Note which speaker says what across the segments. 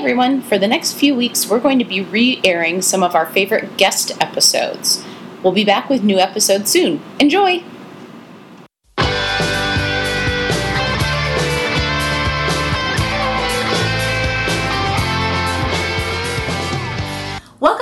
Speaker 1: everyone. For the next few weeks, we're going to be re airing some of our favorite guest episodes. We'll be back with new episodes soon. Enjoy!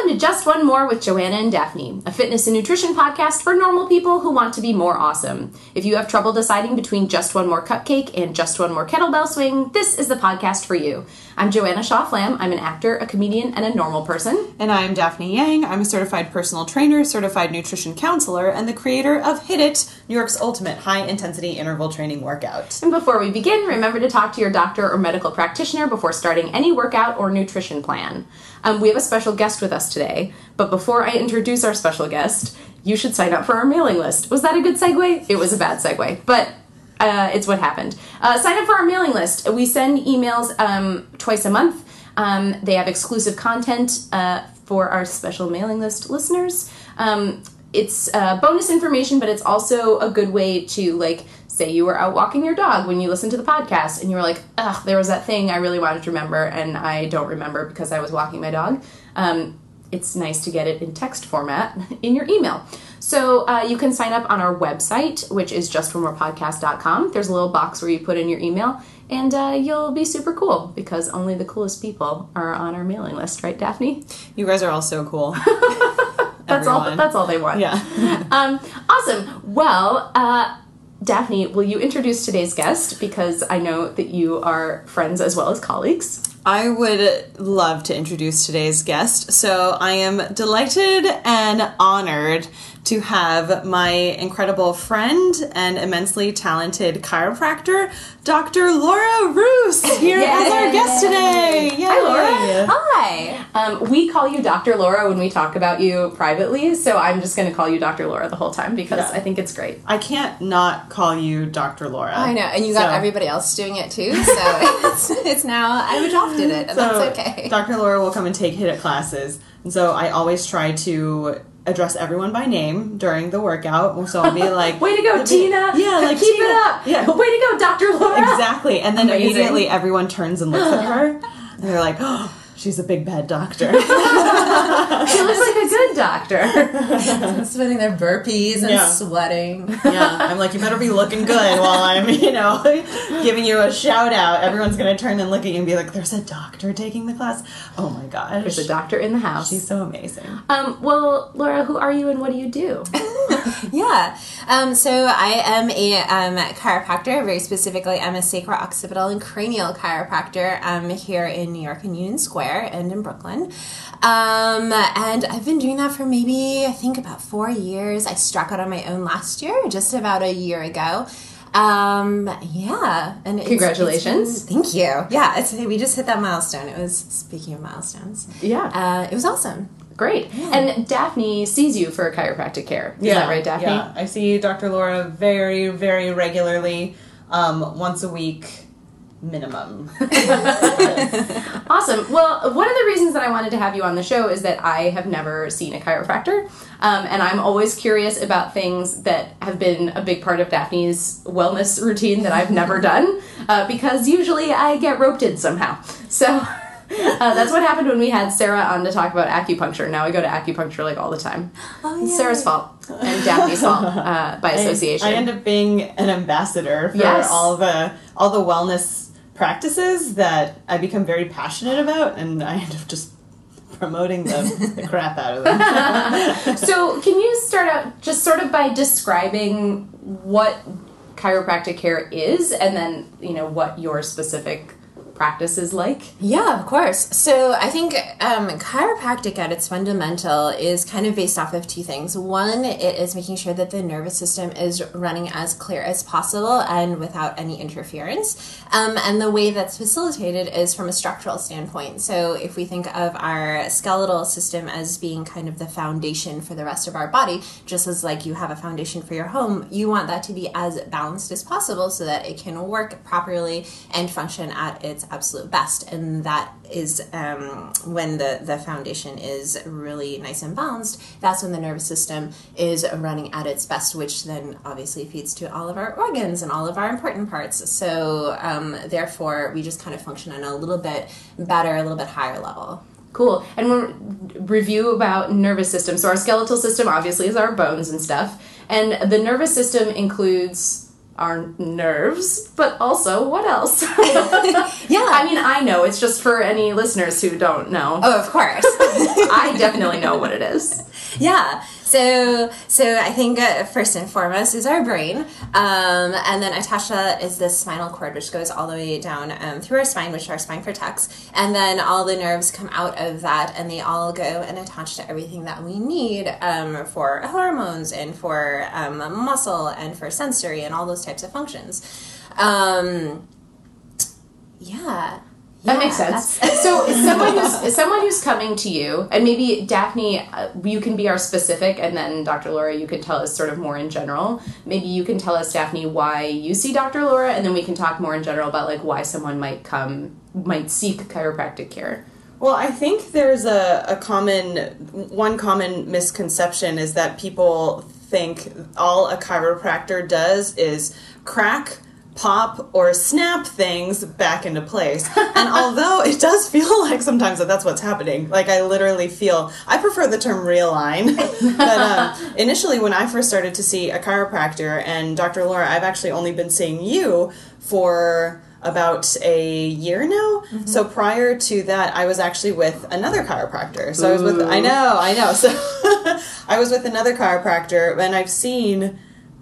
Speaker 2: To Just One More with Joanna and Daphne, a fitness and nutrition podcast for normal people who want to be more awesome. If you have trouble deciding between Just One More Cupcake and Just One More Kettlebell Swing, this is the podcast for you. I'm Joanna Shaw Flamm. I'm an actor, a comedian, and a normal person.
Speaker 3: And I'm Daphne Yang. I'm a certified personal trainer, certified nutrition counselor, and the creator of HIIT It, New York's ultimate high intensity interval training workout.
Speaker 2: And before we begin, remember to talk to your doctor or medical practitioner before starting any workout or nutrition plan. Um, we have a special guest with us today, but before I introduce our special guest, you should sign up for our mailing list. Was that a good segue? It was a bad segue, but uh, it's what happened. Uh, sign up for our mailing list. We send emails um, twice a month. Um, they have exclusive content uh, for our special mailing list listeners. Um, it's uh, bonus information, but it's also a good way to like say you were out walking your dog when you listened to the podcast and you were like, ugh, there was that thing I really wanted to remember and I don't remember because I was walking my dog. Um, it's nice to get it in text format in your email. So uh, you can sign up on our website, which is justonemorepodcast.com. There's a little box where you put in your email, and uh, you'll be super cool because only the coolest people are on our mailing list, right, Daphne?
Speaker 3: You guys are all so cool.
Speaker 2: that's all. That's all they want.
Speaker 3: Yeah.
Speaker 2: um, awesome. Well, uh, Daphne, will you introduce today's guest because I know that you are friends as well as colleagues.
Speaker 3: I would love to introduce today's guest. So I am delighted and honored to have my incredible friend and immensely talented chiropractor, Dr. Laura Roos, here as our guest today. Yay.
Speaker 2: Hi, Laura.
Speaker 4: Hi.
Speaker 2: Um, we call you Dr. Laura when we talk about you privately, so I'm just going to call you Dr. Laura the whole time because
Speaker 3: Yeah.
Speaker 2: I think it's great.
Speaker 3: I can't not call you Dr. Laura.
Speaker 4: I know, and you got
Speaker 3: So-
Speaker 4: everybody else doing it too, so it's, it's now I've adopted it, and
Speaker 3: So
Speaker 4: that's okay.
Speaker 3: Dr. Laura will come and take hit at classes. And so I always try to address everyone by name during the workout. So I'll be like,
Speaker 2: Way to go, Tina!
Speaker 3: Yeah, like
Speaker 2: keep
Speaker 3: Tina.
Speaker 2: it up.
Speaker 3: Yeah.
Speaker 2: Way to go, Dr. Laura.
Speaker 3: Exactly. And then
Speaker 2: Amazing.
Speaker 3: immediately everyone turns and looks at her. And they're like, oh, she's a big bad doctor.
Speaker 2: She looks like a good doctor.
Speaker 4: Spinning their burpees and
Speaker 3: Yeah.
Speaker 4: sweating.
Speaker 3: yeah. I'm like, you better be looking good while I'm, you know, giving you a shout out. Everyone's going to turn and look at you and be like, there's a doctor taking the class. Oh my gosh.
Speaker 2: There's a doctor in the house.
Speaker 3: She's so amazing.
Speaker 2: Um, well, Laura, who are you and what do you do?
Speaker 4: Yeah. Um, so I am a um, chiropractor. Very specifically, I'm a sacro-occipital and cranial chiropractor um, here in New York in Union Square and in Brooklyn. Um, and I've been doing that for maybe I think about four years. I struck out on my own last year, just about a year ago. Um, yeah, and it's-
Speaker 2: Congratulations.
Speaker 4: it's been- thank you. Yeah, it's, we just hit that milestone. It was speaking of milestones.
Speaker 2: Yeah.
Speaker 4: Uh, it was awesome.
Speaker 2: Great. And Daphne sees you for chiropractic care. Is that right, Daphne?
Speaker 3: Yeah, I see Dr. Laura very, very regularly, um, once a week minimum.
Speaker 2: Awesome. Well, one of the reasons that I wanted to have you on the show is that I have never seen a chiropractor, um, and I'm always curious about things that have been a big part of Daphne's wellness routine that I've never done, uh, because usually I get roped in somehow. So. Uh, that's what happened when we had Sarah on to talk about acupuncture. Now I go to acupuncture like all the time.
Speaker 4: Oh,
Speaker 2: It's Sarah's fault and Daphne's fault uh, by association.
Speaker 3: I, I end up being an ambassador for
Speaker 2: Yes.
Speaker 3: all the all the wellness practices that I become very passionate about, and I end up just promoting the, the crap out of them.
Speaker 2: so can you start out just sort of by describing what chiropractic care is and then you know what your specific practice is like
Speaker 4: Yeah, of course. So I think um, chiropractic at its fundamental is kind of based off of two things. One, it is making sure that the nervous system is running as clear as possible and without any interference. Um, and the way that's facilitated is from a structural standpoint. So if we think of our skeletal system as being kind of the foundation for the rest of our body, just as like you have a foundation for your home, you want that to be as balanced as possible so that it can work properly and function at its absolute best. And that is um, when the, the foundation is really nice and balanced, that's when the nervous system is running at its best, which then obviously feeds to all of our organs and all of our important parts. So, um, therefore, we just kind of function on a little bit better, a little bit higher level.
Speaker 2: Cool. And when review about nervous system. So our skeletal system obviously is our bones and stuff, and the nervous system includes our nerves, but also what else?
Speaker 4: Yeah.
Speaker 2: I mean, I know. It's just for any listeners who don't know.
Speaker 4: Oh, of course.
Speaker 2: I definitely know what it is.
Speaker 4: Yeah. So, so I think uh, first and foremost is our brain, um, and then that is the spinal cord, which goes all the way down um, through our spine, which our spine protects, and then all the nerves come out of that, and they all go and attach to everything that we need um, for hormones and for um, muscle and for sensory and all those types of functions. Um, yeah.
Speaker 2: That
Speaker 4: Yeah,
Speaker 2: makes sense. so, someone who's someone who's coming to you, and maybe Daphne, uh, you can be our specific, and then Dr. Laura, you can tell us sort of more in general. Maybe you can tell us, Daphne, why you see Dr. Laura, and then we can talk more in general about like why someone might come, might seek chiropractic care.
Speaker 3: Well, I think there's a, a common, one common misconception is that people think all a chiropractor does is crack, pop, or snap things back into place. and although it does feel like sometimes that that's what's happening, like I literally feel, I prefer the term realign. but um, initially, when I first started to see a chiropractor, and Dr. Laura, I've actually only been seeing you for about a year now. So prior to that, I was actually with another chiropractor. So I was with, I know, I know. So I was with another chiropractor, and I've seen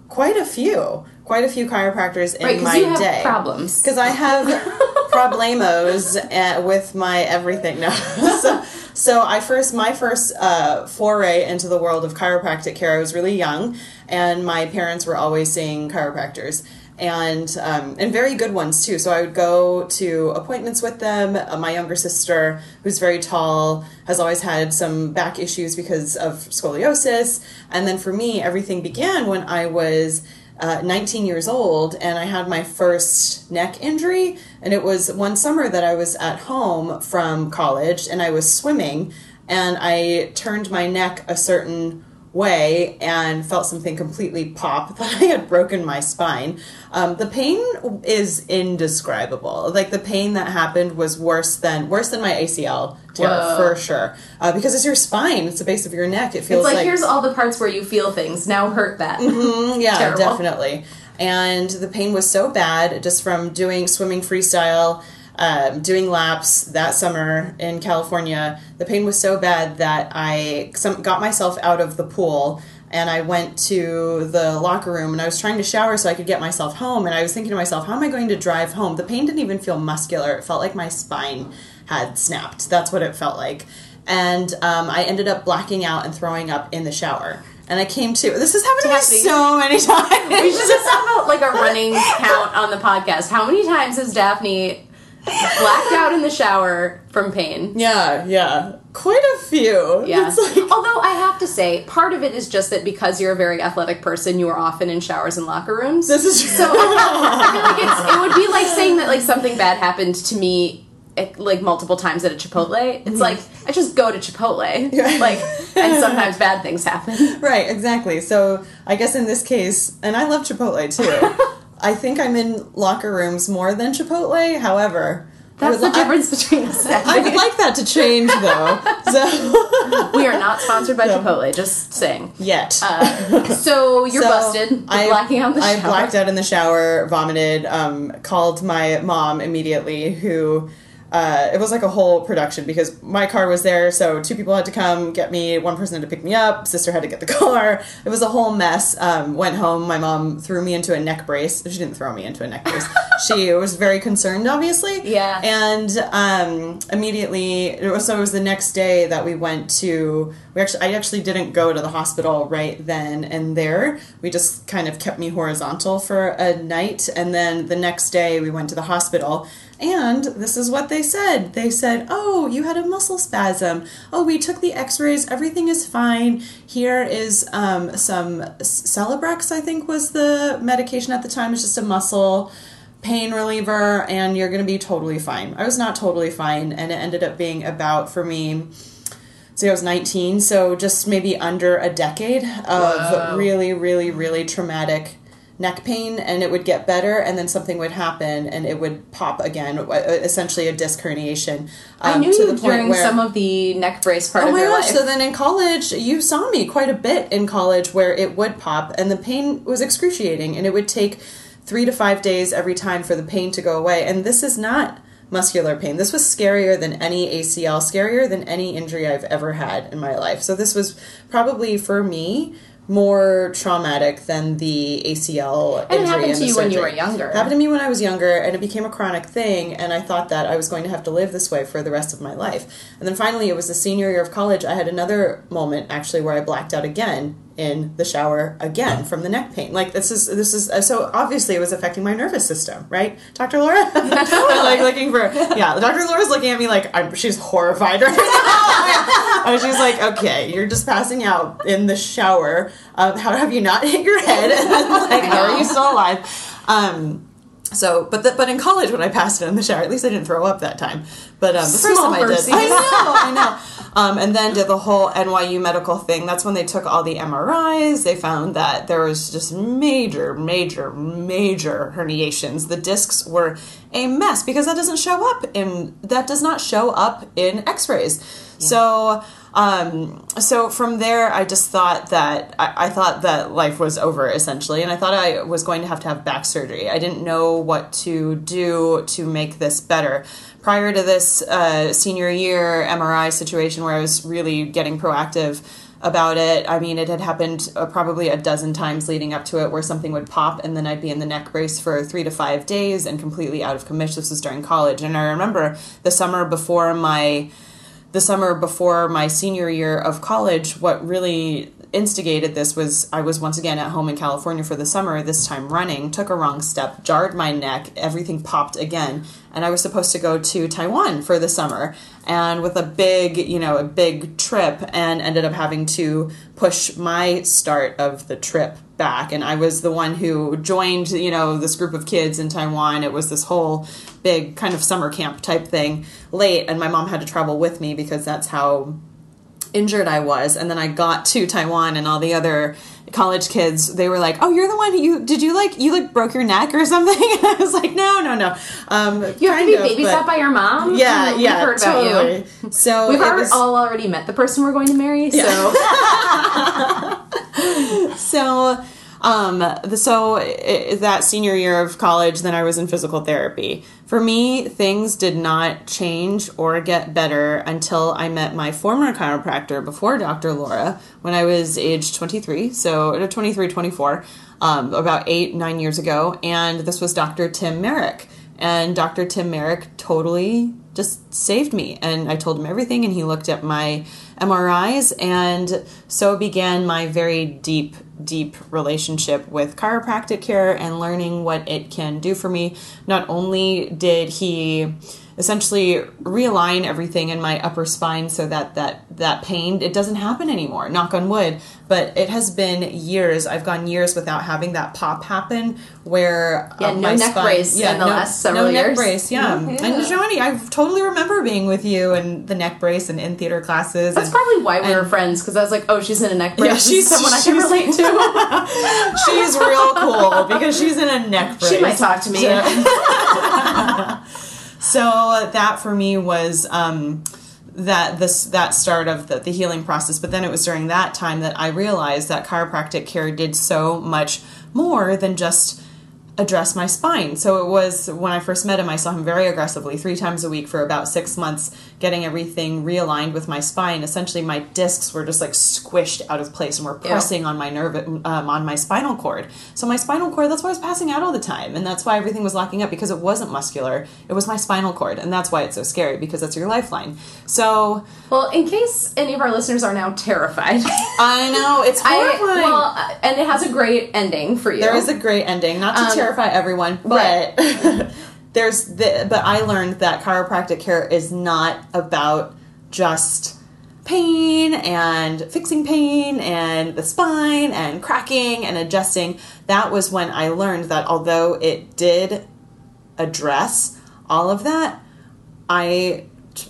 Speaker 3: quite a few, quite a few chiropractors in
Speaker 2: Right,
Speaker 3: my
Speaker 2: you have
Speaker 3: day.
Speaker 2: problems.
Speaker 3: Because I have problemos uh, with my everything now. so, so I first, my first uh, foray into the world of chiropractic care, I was really young, and my parents were always seeing chiropractors. And um, and very good ones too. So I would go to appointments with them. Uh, my younger sister, who's very tall, has always had some back issues because of scoliosis. And then for me, everything began when I was uh, 19 years old and I had my first neck injury. And it was one summer that I was at home from college and I was swimming and I turned my neck a certain way and felt something completely pop that I had broken my spine. Um, the pain is indescribable. Like the pain that happened was worse than worse than my ACL tear
Speaker 2: Whoa.
Speaker 3: for sure. Uh, because it's your spine, it's the base of your neck. It feels
Speaker 2: It's like,
Speaker 3: like
Speaker 2: here's all the parts where you feel things. Now hurt that.
Speaker 3: Mm, yeah,
Speaker 2: Terrible.
Speaker 3: definitely. And the pain was so bad just from doing swimming freestyle, um, doing laps that summer in California. The pain was so bad that I some, got myself out of the pool and I went to the locker room and I was trying to shower so I could get myself home. And I was thinking to myself, how am I going to drive home? The pain didn't even feel muscular, it felt like my spine had snapped. That's what it felt like. And um, I ended up blacking out and throwing up in the shower. And I came to this has happened to me so many times.
Speaker 2: We should just have a, like a running count on the podcast. How many times has Daphne blacked out in the shower from pain?
Speaker 3: Yeah, yeah. Quite a few.
Speaker 2: Yeah.
Speaker 3: It's like,
Speaker 2: Although I have to say, part of it is just that because you're a very athletic person, you are often in showers and locker rooms.
Speaker 3: this is
Speaker 2: so I feel like it's, it would be like saying that like something bad happened to me eh, like multiple times at a Chipotle. It's like I just go to Chipotle, like, and sometimes bad things happen.
Speaker 3: right, exactly. So I guess in this case, and I love Chipotle too. I think I'm in locker rooms more than Chipotle. However, I
Speaker 2: That's
Speaker 3: would
Speaker 2: the
Speaker 3: li-
Speaker 2: difference between us.
Speaker 3: I, I would like that to change though. So
Speaker 2: we are not sponsored by Chipotle. Just saying.
Speaker 3: yet.
Speaker 2: Uh, So you're
Speaker 3: So,
Speaker 2: busted. You're
Speaker 3: I,
Speaker 2: blacking out in the
Speaker 3: I
Speaker 2: shower.
Speaker 3: blacked out in the shower, vomited, um, called my mom immediately, who uh, it was like a whole production because my car was there, so two people had to come get me, one person had to pick me up, sister had to get the car. It was a whole mess. Um, went home, my mom threw me into a neck brace. She didn't throw me into a neck brace. she was very concerned, obviously.
Speaker 2: Yeah.
Speaker 3: And um, immediately, it was, so it was the next day that we went to. We actually, I actually didn't go to the hospital right then and there. We just kind of kept me horizontal for a night, and then the next day we went to the hospital. And this is what they said. They said, "Oh, you had a muscle spasm. Oh, we took the X-rays. Everything is fine. Here is um, some Celebrex. I think was the medication at the time. It's just a muscle." pain reliever and you're going to be totally fine. I was not totally fine, and it ended up being about for me. Say I was 19, so just maybe under a decade of really, really, really traumatic neck pain, and it would get better, and then something would happen, and it would pop again. uh, Essentially, a disc herniation.
Speaker 2: I
Speaker 3: um,
Speaker 2: knew
Speaker 3: to
Speaker 2: you
Speaker 3: the point
Speaker 2: during
Speaker 3: where-
Speaker 2: some of the neck brace part
Speaker 3: Oh
Speaker 2: of
Speaker 3: my gosh!
Speaker 2: life.
Speaker 3: So then in college, you saw me quite a bit in college where it would pop, and the pain was excruciating, and it would take three to five days every time for the pain to go away. And this is not muscular pain. This was scarier than any ACL, scarier than any injury I've ever had in my life. So this was probably for me more traumatic than the ACL
Speaker 2: And it
Speaker 3: injury
Speaker 2: happened
Speaker 3: and
Speaker 2: to you when you
Speaker 3: surgery.
Speaker 2: were younger.
Speaker 3: Happened to me when I was younger, and it became a chronic thing. And I thought that I was going to have to live this way for the rest of my life. And then finally, it was the senior year of college. I had another moment actually where I blacked out again in the shower again from the neck pain. Like this is this is so obviously it was affecting my nervous system, right, Dr. Laura? Like looking for yeah. Dr. Laura's looking at me like I'm, she's horrified right now. and she's like, okay, you're just passing out in the shower. Um, how have you not hit your head? And like, how are you still alive? Um, so, but the, but in college when I passed it in the shower, at least I didn't throw up that time. But um, the first time I did,
Speaker 2: mercies.
Speaker 3: I know, I know. Um, and then did the whole NYU medical thing. That's when they took all the MRIs. They found that there was just major, major, major herniations. The discs were a mess because that doesn't show up in that does not show up in X-rays. So um, so from there, I just thought that I, I thought that life was over essentially, and I thought I was going to have to have back surgery. I didn't know what to do to make this better. Prior to this uh, senior year MRI situation, where I was really getting proactive about it, I mean, it had happened uh, probably a dozen times leading up to it, where something would pop, and then I'd be in the neck brace for three to five days and completely out of commission. This was during college, and I remember the summer before my the summer before my senior year of college, what really instigated this was I was once again at home in California for the summer, this time running, took a wrong step, jarred my neck, everything popped again, and I was supposed to go to Taiwan for the summer. And with a big, you know, a big trip, and ended up having to push my start of the trip back. And I was the one who joined, you know, this group of kids in Taiwan. It was this whole big kind of summer camp type thing late, and my mom had to travel with me because that's how injured I was. And then I got to Taiwan, and all the other college kids they were like oh you're the one who you did you like you like broke your neck or something and i was like no no no um
Speaker 2: you have to be babysat by your mom.
Speaker 3: yeah
Speaker 2: Mm,
Speaker 3: yeah
Speaker 2: heard about you.
Speaker 3: so
Speaker 2: We've
Speaker 3: was-
Speaker 2: all already met the person we're going to marry, so
Speaker 3: so um so that senior year of college then i was in physical therapy. For me things did not change or get better until i met my former chiropractor before dr laura when i was age 23 so uh, 23 24 um, about eight nine years ago and this was dr tim merrick. And dr tim merrick totally just saved me and i told him everything and he looked at my mris and so began my very deep deep relationship with chiropractic care and learning what it can do for me. Not only did he essentially realign everything in my upper spine so that that that pain it doesn't happen anymore knock on wood but it has been years i've gone years without having that pop happen where
Speaker 2: Yeah,
Speaker 3: uh,
Speaker 2: no neck
Speaker 3: spine-
Speaker 2: brace in the last several
Speaker 3: no
Speaker 2: years.
Speaker 3: neck brace yeah. and johnny i totally remember being with you and the neck brace and in theater classes
Speaker 2: that's
Speaker 3: and-
Speaker 2: probably why we were friends. Because I was like, oh, she's in a neck brace.
Speaker 3: Yeah, she's-
Speaker 2: someone I can relate to.
Speaker 3: she's real cool because she's in a neck brace
Speaker 2: she might talk to me.
Speaker 3: so that for me was um, that this that start of the, the healing process. But then it was during that time that i realized that chiropractic care did so much more than just address my spine. So it was when i first met him i saw him very aggressively three times a week for about six months getting everything realigned with my spine. Essentially my discs were just like squished out of place and were pressing on my nerve um, on my spinal cord. So my spinal cord that's why i was passing out all the time and that's why everything was locking up because it wasn't muscular. It was my spinal cord and that's why it's so scary because that's your lifeline. So
Speaker 2: well, in case any of our listeners are now terrified,
Speaker 3: i know it's
Speaker 2: I
Speaker 3: horrifying.
Speaker 2: well, uh, and it has a great ending for you.
Speaker 3: There is a great ending, not to
Speaker 2: Um,
Speaker 3: terrify everyone, but there's the but I learned that chiropractic care is not about just pain and fixing pain and the spine and cracking and adjusting. That was when I learned that although it did address all of that, I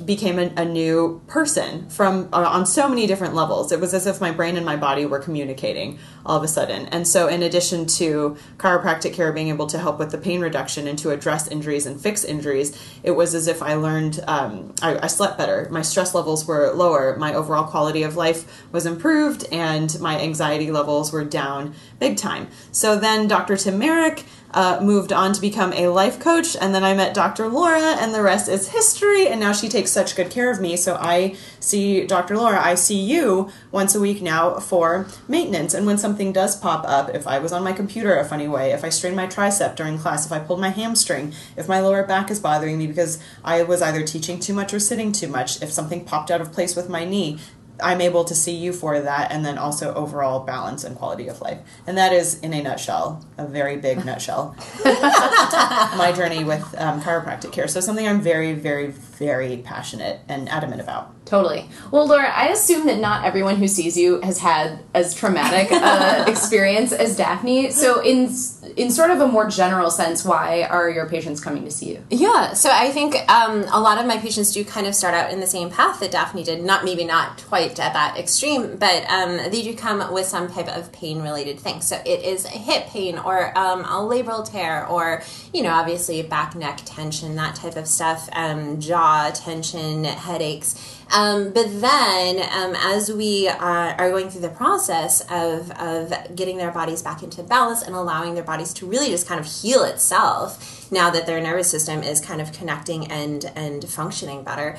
Speaker 3: became a, a new person from uh, on so many different levels. It was as if my brain and my body were communicating all of a sudden. And so, in addition to chiropractic care being able to help with the pain reduction and to address injuries and fix injuries, it was as if I learned um, I, I slept better. My stress levels were lower. My overall quality of life was improved, and my anxiety levels were down big time. So then, Dr. Tim Merrick uh, moved on to become a life coach, and then I met Dr. Laura, and the rest is history. And now she takes such good care of me. So I see Dr. Laura, I see you once a week now for maintenance. And when something does pop up, if I was on my computer a funny way, if I strained my tricep during class, if I pulled my hamstring, if my lower back is bothering me because I was either teaching too much or sitting too much, if something popped out of place with my knee, I'm able to see you for that, and then also overall balance and quality of life. And that is, in a nutshell, a very big nutshell, my journey with um, chiropractic care. So, something I'm very, very, very passionate and adamant about.
Speaker 2: Totally. Well, Laura, I assume that not everyone who sees you has had as traumatic uh, experience as Daphne. So, in in sort of a more general sense, why are your patients coming to see you?
Speaker 4: Yeah, so I think um, a lot of my patients do kind of start out in the same path that Daphne did. Not maybe not quite at that extreme, but um, they do come with some type of pain related thing. So it is a hip pain or um, a labral tear or, you know, obviously back neck tension, that type of stuff, um, jaw tension, headaches. Um, but then, um, as we are, are going through the process of, of getting their bodies back into balance and allowing their bodies to really just kind of heal itself, now that their nervous system is kind of connecting and and functioning better,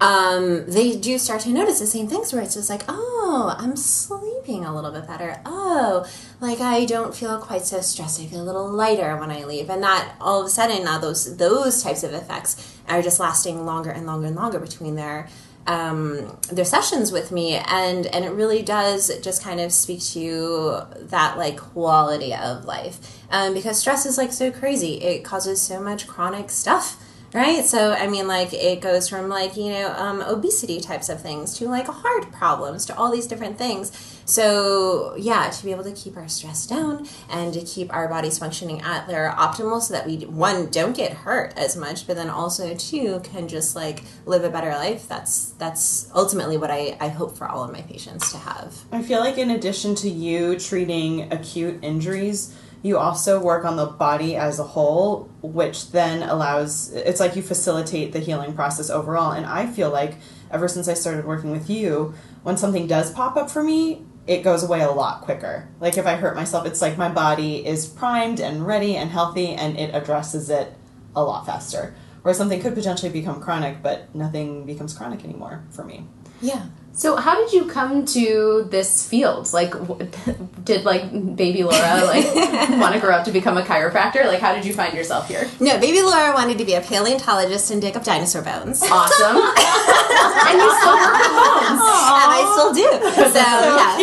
Speaker 4: um, they do start to notice the same things where it's just like, oh, I'm sleeping a little bit better. Oh, like I don't feel quite so stressed. I feel a little lighter when I leave, and that all of a sudden now those those types of effects are just lasting longer and longer and longer between their um, their sessions with me and and it really does just kind of speak to that like quality of life um, because stress is like so crazy it causes so much chronic stuff right? So i mean like it goes from like you know um, obesity types of things to like heart problems to all these different things. So yeah to be able to keep our stress down and to keep our bodies functioning at their optimal so that we one don't get hurt as much but then also two can just like live a better life that's that's ultimately what i, I hope for all of my patients to have.
Speaker 3: I feel like in addition to you treating acute injuries, you also work on the body as a whole, which then allows it's like you facilitate the healing process overall. And I feel like ever since I started working with you, when something does pop up for me, it goes away a lot quicker. Like if I hurt myself, it's like my body is primed and ready and healthy and it addresses it a lot faster. Where something could potentially become chronic, but nothing becomes chronic anymore for me.
Speaker 4: yeah
Speaker 2: So, how did you come to this field? Like, did like baby Laura like want to grow up to become a chiropractor? Like, how did you find yourself here?
Speaker 4: no baby laura wanted to be a paleontologist and dig up dinosaur bones
Speaker 2: Awesome. and you still work with bones.
Speaker 4: and I still do. So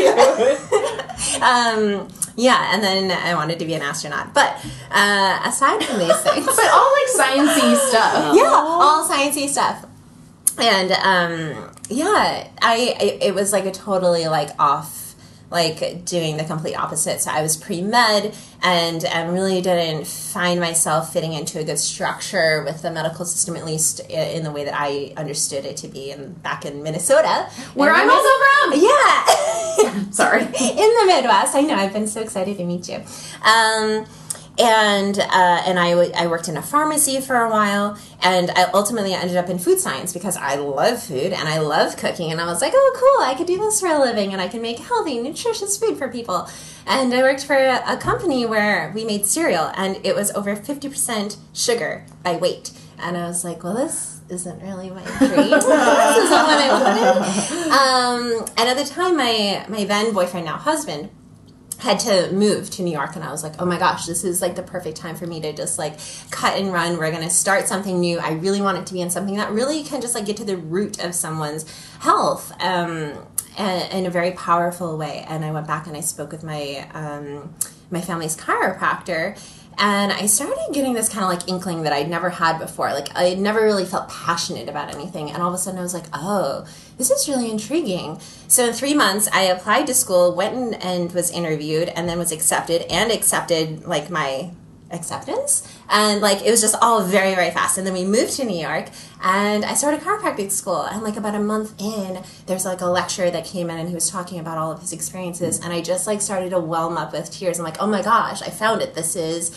Speaker 4: yeah, um, yeah. And then I wanted to be an astronaut. But uh, aside from these things,
Speaker 2: But all like sciencey stuff.
Speaker 4: yeah, all sciencey stuff. And um, yeah, I, I it was like a totally like off like doing the complete opposite. So I was pre med and um, really didn't find myself fitting into a good structure with the medical system, at least in the way that I understood it to be in back in Minnesota,
Speaker 2: Where I'm also from.
Speaker 4: yeah.
Speaker 2: Sorry.
Speaker 4: in the Midwest. I know. I've been so excited to meet you. Um, and uh, and I, w- I worked in a pharmacy for a while, and I ultimately ended up in food science because I love food and I love cooking, and I was like, oh, cool, I could do this for a living, and I can make healthy, nutritious food for people. And I worked for a, a company where we made cereal, and it was over fifty percent sugar by weight, and I was like, well, this isn't really my dream. this isn't what I wanted. Um, and at the time, my my then boyfriend, now husband, had to move to New York and I was like, "Oh my gosh, this is like the perfect time for me to just like cut and run. We're going to start something new. I really want it to be in something that really can just like get to the root of someone's health." Um in a very powerful way. And I went back and I spoke with my um, my family's chiropractor, and I started getting this kind of like inkling that I'd never had before. Like I never really felt passionate about anything, and all of a sudden I was like, oh, this is really intriguing. So in three months, I applied to school, went and, and was interviewed, and then was accepted and accepted like my acceptance. And like it was just all very very fast. And then we moved to new york and i started chiropractic school. And like about a month in there's like a lecturer that came in and he was talking about all of his experiences. And i just like started to whelm up with tears. I'm like oh my gosh i found it. This is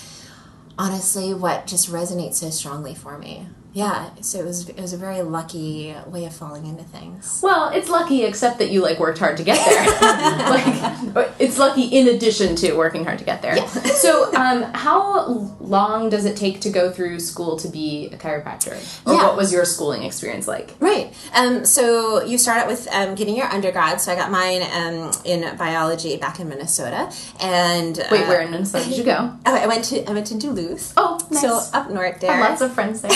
Speaker 4: honestly what just resonates so strongly for me yeah so it was it was a very lucky way of falling into things
Speaker 2: Well, it's lucky, except that you like worked hard to get there. like, it's lucky in addition to working hard to get there.
Speaker 4: Yeah.
Speaker 2: so, um, how long does it take to go through school to be a chiropractor, or
Speaker 4: Yeah.
Speaker 2: what was your schooling experience like?
Speaker 4: Right. Um, so you start out with um, getting your undergrad. So I got mine um, in biology back in Minnesota. And
Speaker 2: Wait,
Speaker 4: uh,
Speaker 2: where in Minnesota did you go?
Speaker 4: Oh, I went to I went to Duluth.
Speaker 2: Oh, nice.
Speaker 4: So up north there.
Speaker 2: lots of friends there.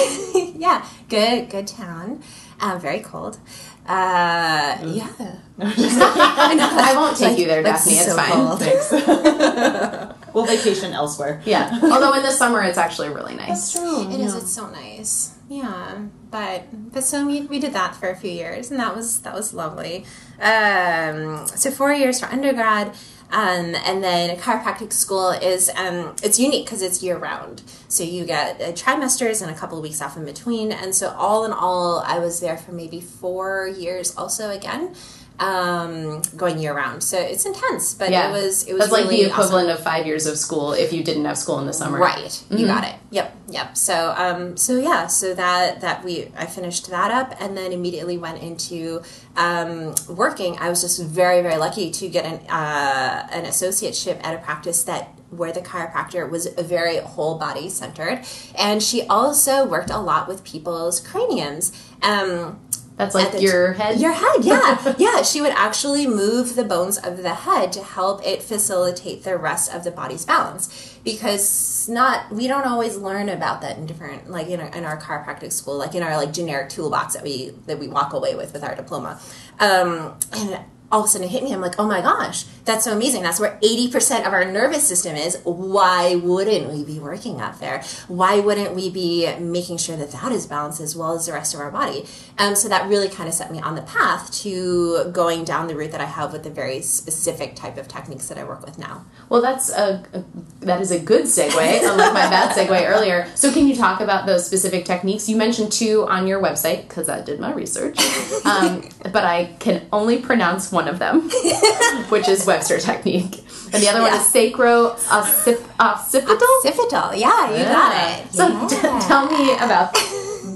Speaker 4: yeah, good good town. Um, very cold. Uh, yeah.
Speaker 2: I won't take you there,
Speaker 4: Like,
Speaker 2: Daphne. It's
Speaker 4: so
Speaker 2: fine.
Speaker 4: cold.
Speaker 3: We'll vacation elsewhere.
Speaker 2: Yeah. Although in the summer it's actually really nice.
Speaker 3: true.
Speaker 4: It is. It's so nice. Yeah, but but so we, we did that for a few years, and that was that was lovely. Um, so four years for undergrad, um, and then a chiropractic school is um, it's unique because it's year round. So you get uh, trimesters and a couple of weeks off in between, and so all in all, I was there for maybe four years. Also, again. Um, going year round, so it's intense, but
Speaker 2: Yeah.
Speaker 4: it was it was
Speaker 2: That's like
Speaker 4: really
Speaker 2: the
Speaker 4: awesome.
Speaker 2: equivalent of five years of school if you didn't have school in the summer.
Speaker 4: Right. You got it. Yep. Yep. So um so yeah, so that that we I finished that up and then immediately went into um working. I was just very very lucky to get an uh an associateship at a practice that where the chiropractor was very whole body centered and she also worked a lot with people's craniums. Um
Speaker 2: That's like your head.
Speaker 4: Your head, yeah. yeah, she would actually move the bones of the head to help it facilitate the rest of the body's balance. Because not we don't always learn about that in different like in our, in our chiropractic school, like in our like generic toolbox that we that we walk away with with our diploma. Um, and all of a sudden it hit me. I'm like, oh my gosh, that's so amazing. That's where 80% of our nervous system is. Why wouldn't we be working out there? Why wouldn't we be making sure that that is balanced as well as the rest of our body? Um, so that really kind of set me on the path to going down the route that I have with the very specific type of techniques that I work with now.
Speaker 2: Well, that's a, a that is a good segue, unlike my bad segue earlier. So, can you talk about those specific techniques? You mentioned two on your website because I did my research, um, but I can only pronounce one of them, which is Webster technique, and the other one is sacro occip- occipital.
Speaker 4: Occipital, yeah, you got it.
Speaker 2: So,
Speaker 4: Yeah.
Speaker 2: tell me about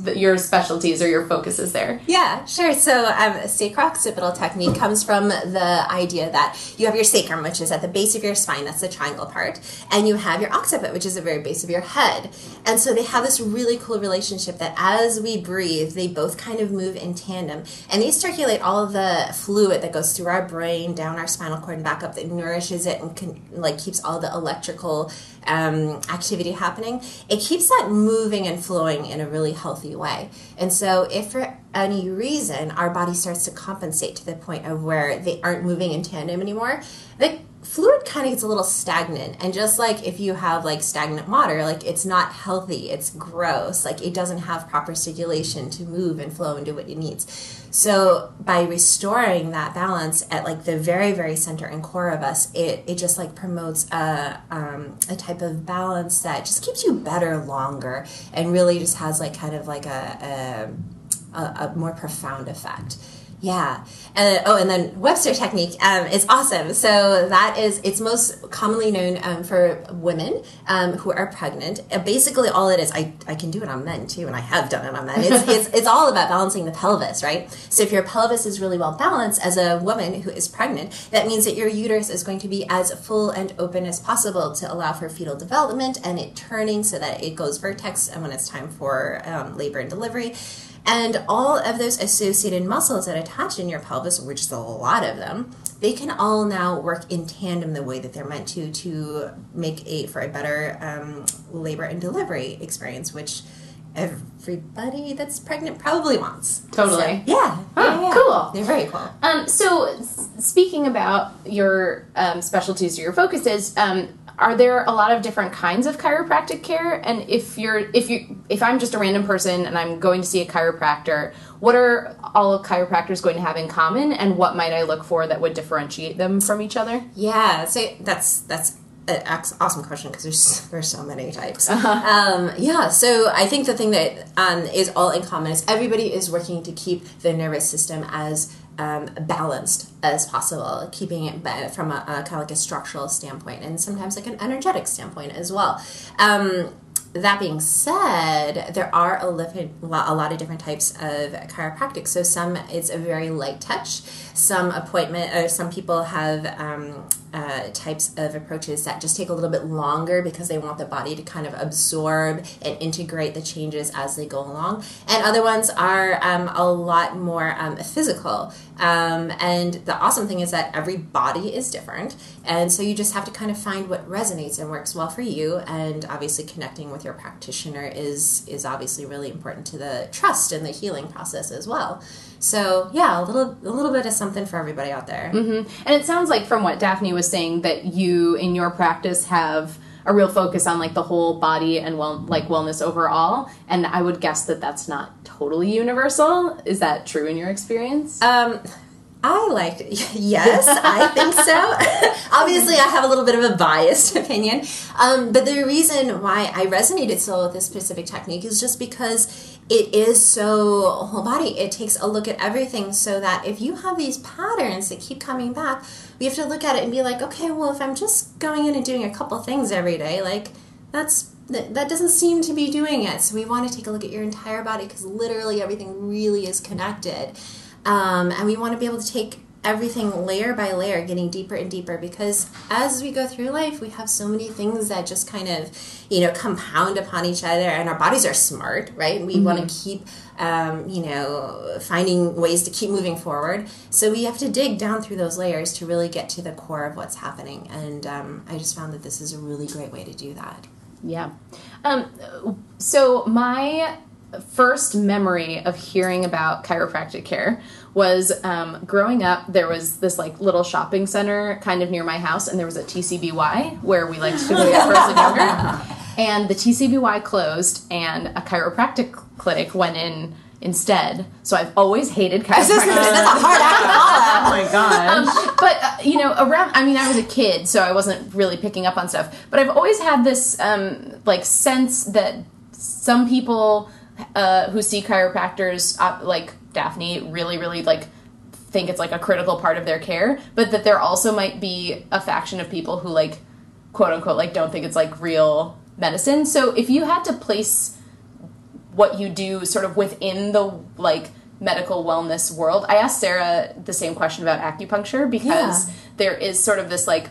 Speaker 2: your specialties or your focuses there.
Speaker 4: Yeah, sure. So, um, sacro-occipital technique comes from the idea that you have your sacrum, which is at the base of your spine, that's the triangle part, and you have your occiput, which is the very base of your head. And so they have this really cool relationship that as we breathe, they both kind of move in tandem, and they circulate all of the fluid that goes through our brain, down our spinal cord, and back up that nourishes it and can, like keeps all the electrical um, activity happening, it keeps that moving and flowing in a really healthy way. And so, if for any reason our body starts to compensate to the point of where they aren't moving in tandem anymore, the fluid kind of gets a little stagnant. And just like if you have like stagnant water, like it's not healthy, it's gross, like it doesn't have proper circulation to move and flow and do what it needs. So by restoring that balance at like the very very center and core of us, it it just like promotes a um, a type of balance that just keeps you better longer and really just has like kind of like a a, a, a more profound effect. Yeah. Uh, oh, and then Webster technique um, is awesome. So that is it's most commonly known um, for women um, who are pregnant. Uh, basically, all it is, I, I can do it on men too, and I have done it on men. It's, it's it's all about balancing the pelvis, right? So if your pelvis is really well balanced as a woman who is pregnant, that means that your uterus is going to be as full and open as possible to allow for fetal development and it turning so that it goes vertex and when it's time for um, labor and delivery. And all of those associated muscles that attach in your pelvis, which is a lot of them, they can all now work in tandem the way that they're meant to to make a for a better um, labor and delivery experience, which everybody that's pregnant probably wants.
Speaker 2: Totally.
Speaker 4: So, yeah, yeah, yeah.
Speaker 2: cool.
Speaker 4: They're very cool.
Speaker 2: Um, so, s- speaking about your um, specialties or your focuses, um, are there a lot of different kinds of chiropractic care? And if you're, if you, if I'm just a random person and I'm going to see a chiropractor, what are all chiropractors going to have in common, and what might I look for that would differentiate them from each other?
Speaker 4: Yeah, so that's that's an awesome question because there's there's so many types. Um, yeah, so I think the thing that um, is all in common is everybody is working to keep the nervous system as um, balanced as possible, keeping it from a, a kind of like a structural standpoint and sometimes like an energetic standpoint as well. Um, that being said, there are a, lot of different types of chiropractic. So some it's a very light touch. Some appointment or some people have um, uh, types of approaches that just take a little bit longer because they want the body to kind of absorb and integrate the changes as they go along. And other ones are um, a lot more um, physical. Um, and the awesome thing is that every body is different. And so you just have to kind of find what resonates and works well for you. And obviously, connecting with your practitioner is, is obviously really important to the trust and the healing process as well. So yeah, a little a little bit of something for everybody out there.
Speaker 2: And it sounds like from what Daphne was saying that you in your practice have a real focus on like the whole body and well like wellness overall. And I would guess that that's not totally universal. Is that true in your experience?
Speaker 4: Um, I liked it. Yes, I think so. Obviously, I have a little bit of a biased opinion. Um, but the reason why I resonated so with this specific technique is just because it is so whole body. It takes a look at everything so that if you have these patterns that keep coming back, we have to look at it and be like, okay, well, if I'm just going in and doing a couple things every day, like that's that, that doesn't seem to be doing it. So we want to take a look at your entire body because literally everything really is connected. Um, and we want to be able to take everything layer by layer, getting deeper and deeper because as we go through life, we have so many things that just kind of, you know, compound upon each other and our bodies are smart, right? We want to keep, um, you know, finding ways to keep moving forward. So we have to dig down through those layers to really get to the core of what's happening. And um, I just found that this is a really great way to do that.
Speaker 2: Yeah. Um, so my first memory of hearing about chiropractic care was um, growing up. There was this like little shopping center kind of near my house, and there was a TCBY where we liked to go get frozen yogurt. And the TCBY closed, and a chiropractic clinic went in instead. So I've always hated chiropractic.
Speaker 4: That's a hard act to follow.
Speaker 3: Oh my gosh.
Speaker 2: but uh, you know around i mean i was a kid so i wasn't really picking up on stuff but i've always had this um, like sense that some people uh, who see chiropractors uh, like daphne really really like think it's like a critical part of their care but that there also might be a faction of people who like quote unquote like don't think it's like real medicine so if you had to place what you do sort of within the like medical wellness world. I asked Sarah the same question about acupuncture because
Speaker 4: Yeah.
Speaker 2: there is sort of this like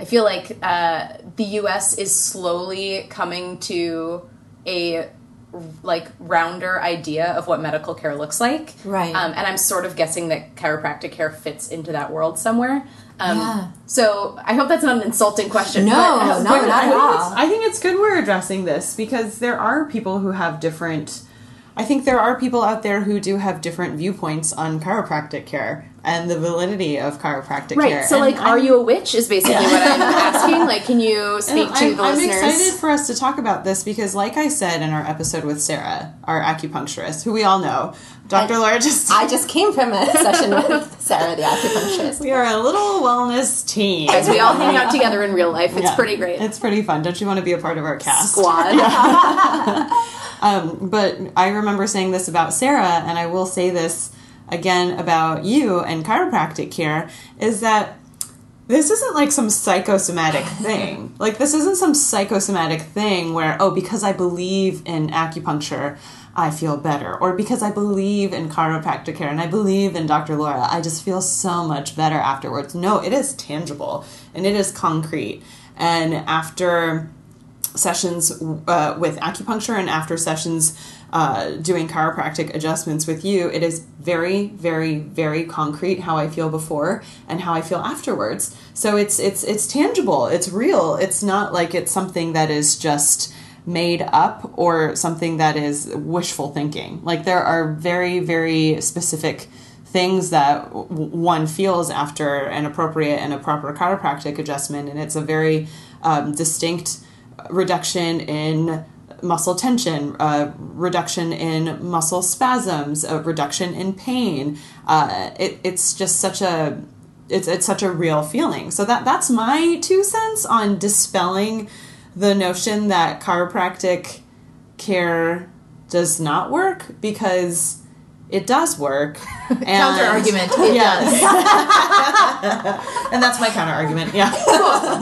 Speaker 2: I feel like uh, the U.S. is slowly coming to a like rounder idea of what medical care looks like,
Speaker 4: Right.
Speaker 2: Um, and I'm sort of guessing that chiropractic care fits into that world somewhere. Um,
Speaker 4: Yeah.
Speaker 2: So I hope that's not an insulting question.
Speaker 4: No,
Speaker 2: but-
Speaker 4: no, not at all.
Speaker 3: I think it's good we're addressing this because there are people who have different. I think there are people out there who do have different viewpoints on chiropractic care and the validity of chiropractic
Speaker 2: Right.
Speaker 3: care.
Speaker 2: So,
Speaker 3: And
Speaker 2: like, are
Speaker 3: I'm-
Speaker 2: you a witch? Is basically what I'm asking. Like, can you speak to
Speaker 3: I'm,
Speaker 2: the
Speaker 3: I'm
Speaker 2: listeners?
Speaker 3: excited for us to talk about this because, like I said in our episode with Sarah, our acupuncturist, who we all know, Dr.
Speaker 4: And
Speaker 3: Laura just.
Speaker 4: I just came from a session with Sarah, the acupuncturist.
Speaker 3: we are a little wellness team.
Speaker 2: As we all hang out together in real life, it's
Speaker 3: Yeah.
Speaker 2: pretty great.
Speaker 3: It's pretty fun. Don't you want to be a part of our cast?
Speaker 2: Squad.
Speaker 3: Um, but I remember saying this about Sarah, and I will say this again about you and chiropractic care is that this isn't like some psychosomatic thing. Like, this isn't some psychosomatic thing where, oh, because I believe in acupuncture, I feel better. Or because I believe in chiropractic care and I believe in Dr. Laura, I just feel so much better afterwards. No, it is tangible and it is concrete. And after sessions uh, with acupuncture and after sessions uh, doing chiropractic adjustments with you, it is very, very, very concrete how I feel before and how I feel afterwards. So it's it's it's tangible. It's real. It's not like it's something that is just made up or something that is wishful thinking. Like there are very, very specific things that one feels after an appropriate and a proper chiropractic adjustment, and it's a very um, distinct reduction in muscle tension, uh, reduction in muscle spasms, a reduction in pain. Uh, it, it's just such a it's it's such a real feeling. So that that's my two cents on dispelling the notion that chiropractic care does not work because it does work. And,
Speaker 2: Counter argument. It
Speaker 3: Yes. and that's my counter argument. Yeah.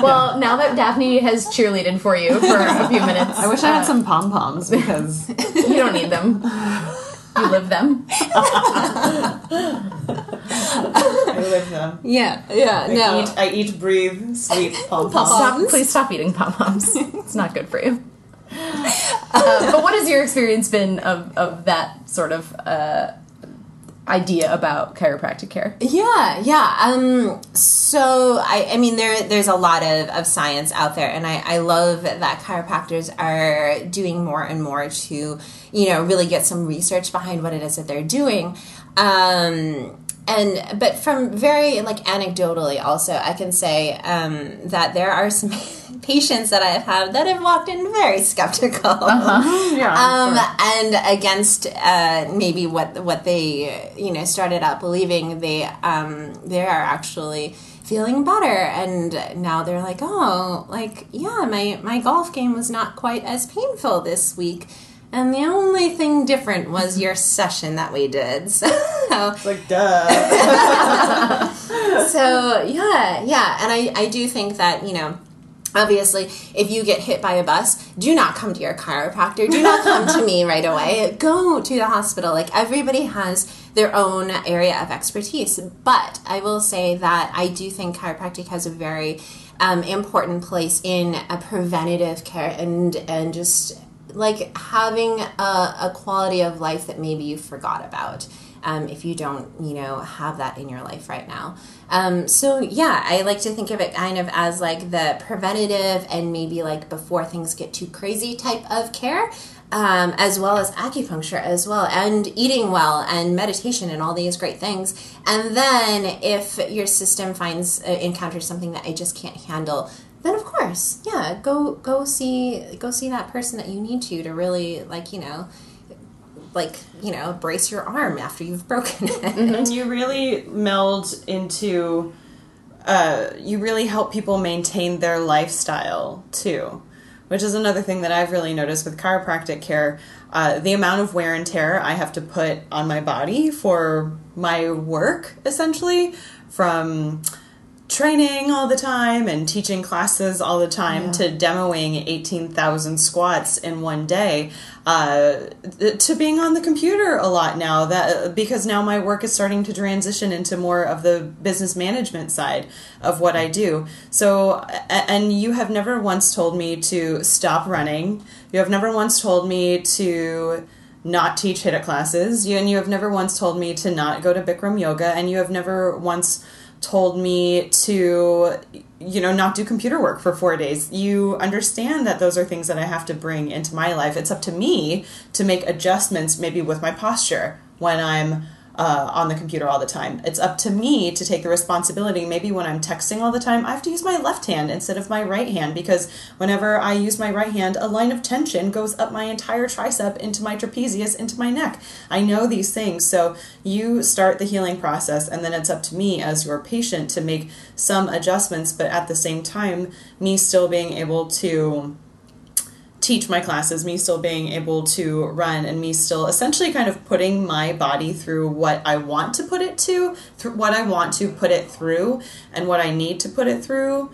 Speaker 2: well, now that Daphne has cheerleaded for you for a few minutes,
Speaker 3: I wish I had uh, some pom poms because
Speaker 2: you don't need them. You live them.
Speaker 3: I live them.
Speaker 4: Yeah, yeah,
Speaker 3: I
Speaker 4: no.
Speaker 3: eat, I eat, breathe, sleep pom poms.
Speaker 2: Please stop eating pom poms. It's not good for you. Uh, but what has your experience been of, of that sort of uh, idea about chiropractic care?
Speaker 4: Yeah, yeah. Um, so I, I mean, there, there's a lot of, of science out there, and I, I love that chiropractors are doing more and more to, you know, really get some research behind what it is that they're doing. Um, and but from very like anecdotally, also I can say um, that there are some patients that I have had that have walked in very skeptical.
Speaker 3: Yeah.
Speaker 4: Um,
Speaker 3: sure.
Speaker 4: and against uh, maybe what what they you know started out believing they um, they are actually feeling better and now they're like oh like yeah my my golf game was not quite as painful this week and the only thing different was your session that we did so.
Speaker 3: It's like, duh.
Speaker 4: so yeah yeah and i i do think that you know obviously if you get hit by a bus do not come to your chiropractor. Do not come to me right away. Go to the hospital. Like everybody has their own area of expertise. But i will say that i do think chiropractic has a very um, important place in a preventative care and and just like having a, a quality of life that maybe you forgot about um, if you don't, you know, have that in your life right now. Um, so yeah, I like to think of it kind of as like the preventative and maybe like before things get too crazy type of care. Um, as well as acupuncture as well and eating well and meditation and all these great things and then if your system finds uh, encounters something that i just can't handle then of course yeah go go see go see that person that you need to to really like you know like you know brace your arm after you've broken it.
Speaker 3: And you really meld into uh, you really help people maintain their lifestyle too which is another thing that i've really noticed with chiropractic care. Uh, the amount of wear and tear i have to put on my body for my work essentially from training all the time and teaching classes all the time to demoing 18,000 squats in one day. Uh, th- to being on the computer a lot now that because now my work is starting to transition into more of the business management side of what I do. So and you have never once told me to stop running. You have never once told me to not teach HIIT classes. You and you have never once told me to not go to Bikram yoga. And you have never once told me to you know not do computer work for 4 days. You understand that those are things that I have to bring into my life. It's up to me to make adjustments maybe with my posture when I'm uh, on the computer all the time. It's up to me to take the responsibility. Maybe when I'm texting all the time, I have to use my left hand instead of my right hand because whenever I use my right hand, a line of tension goes up my entire tricep into my trapezius into my neck. I know these things. So you start the healing process, and then it's up to me as your patient to make some adjustments, but at the same time, me still being able to teach my classes, me still being able to run, and me still essentially kind of putting my body through what I want to put it to, through what I want to put it through, and what I need to put it through,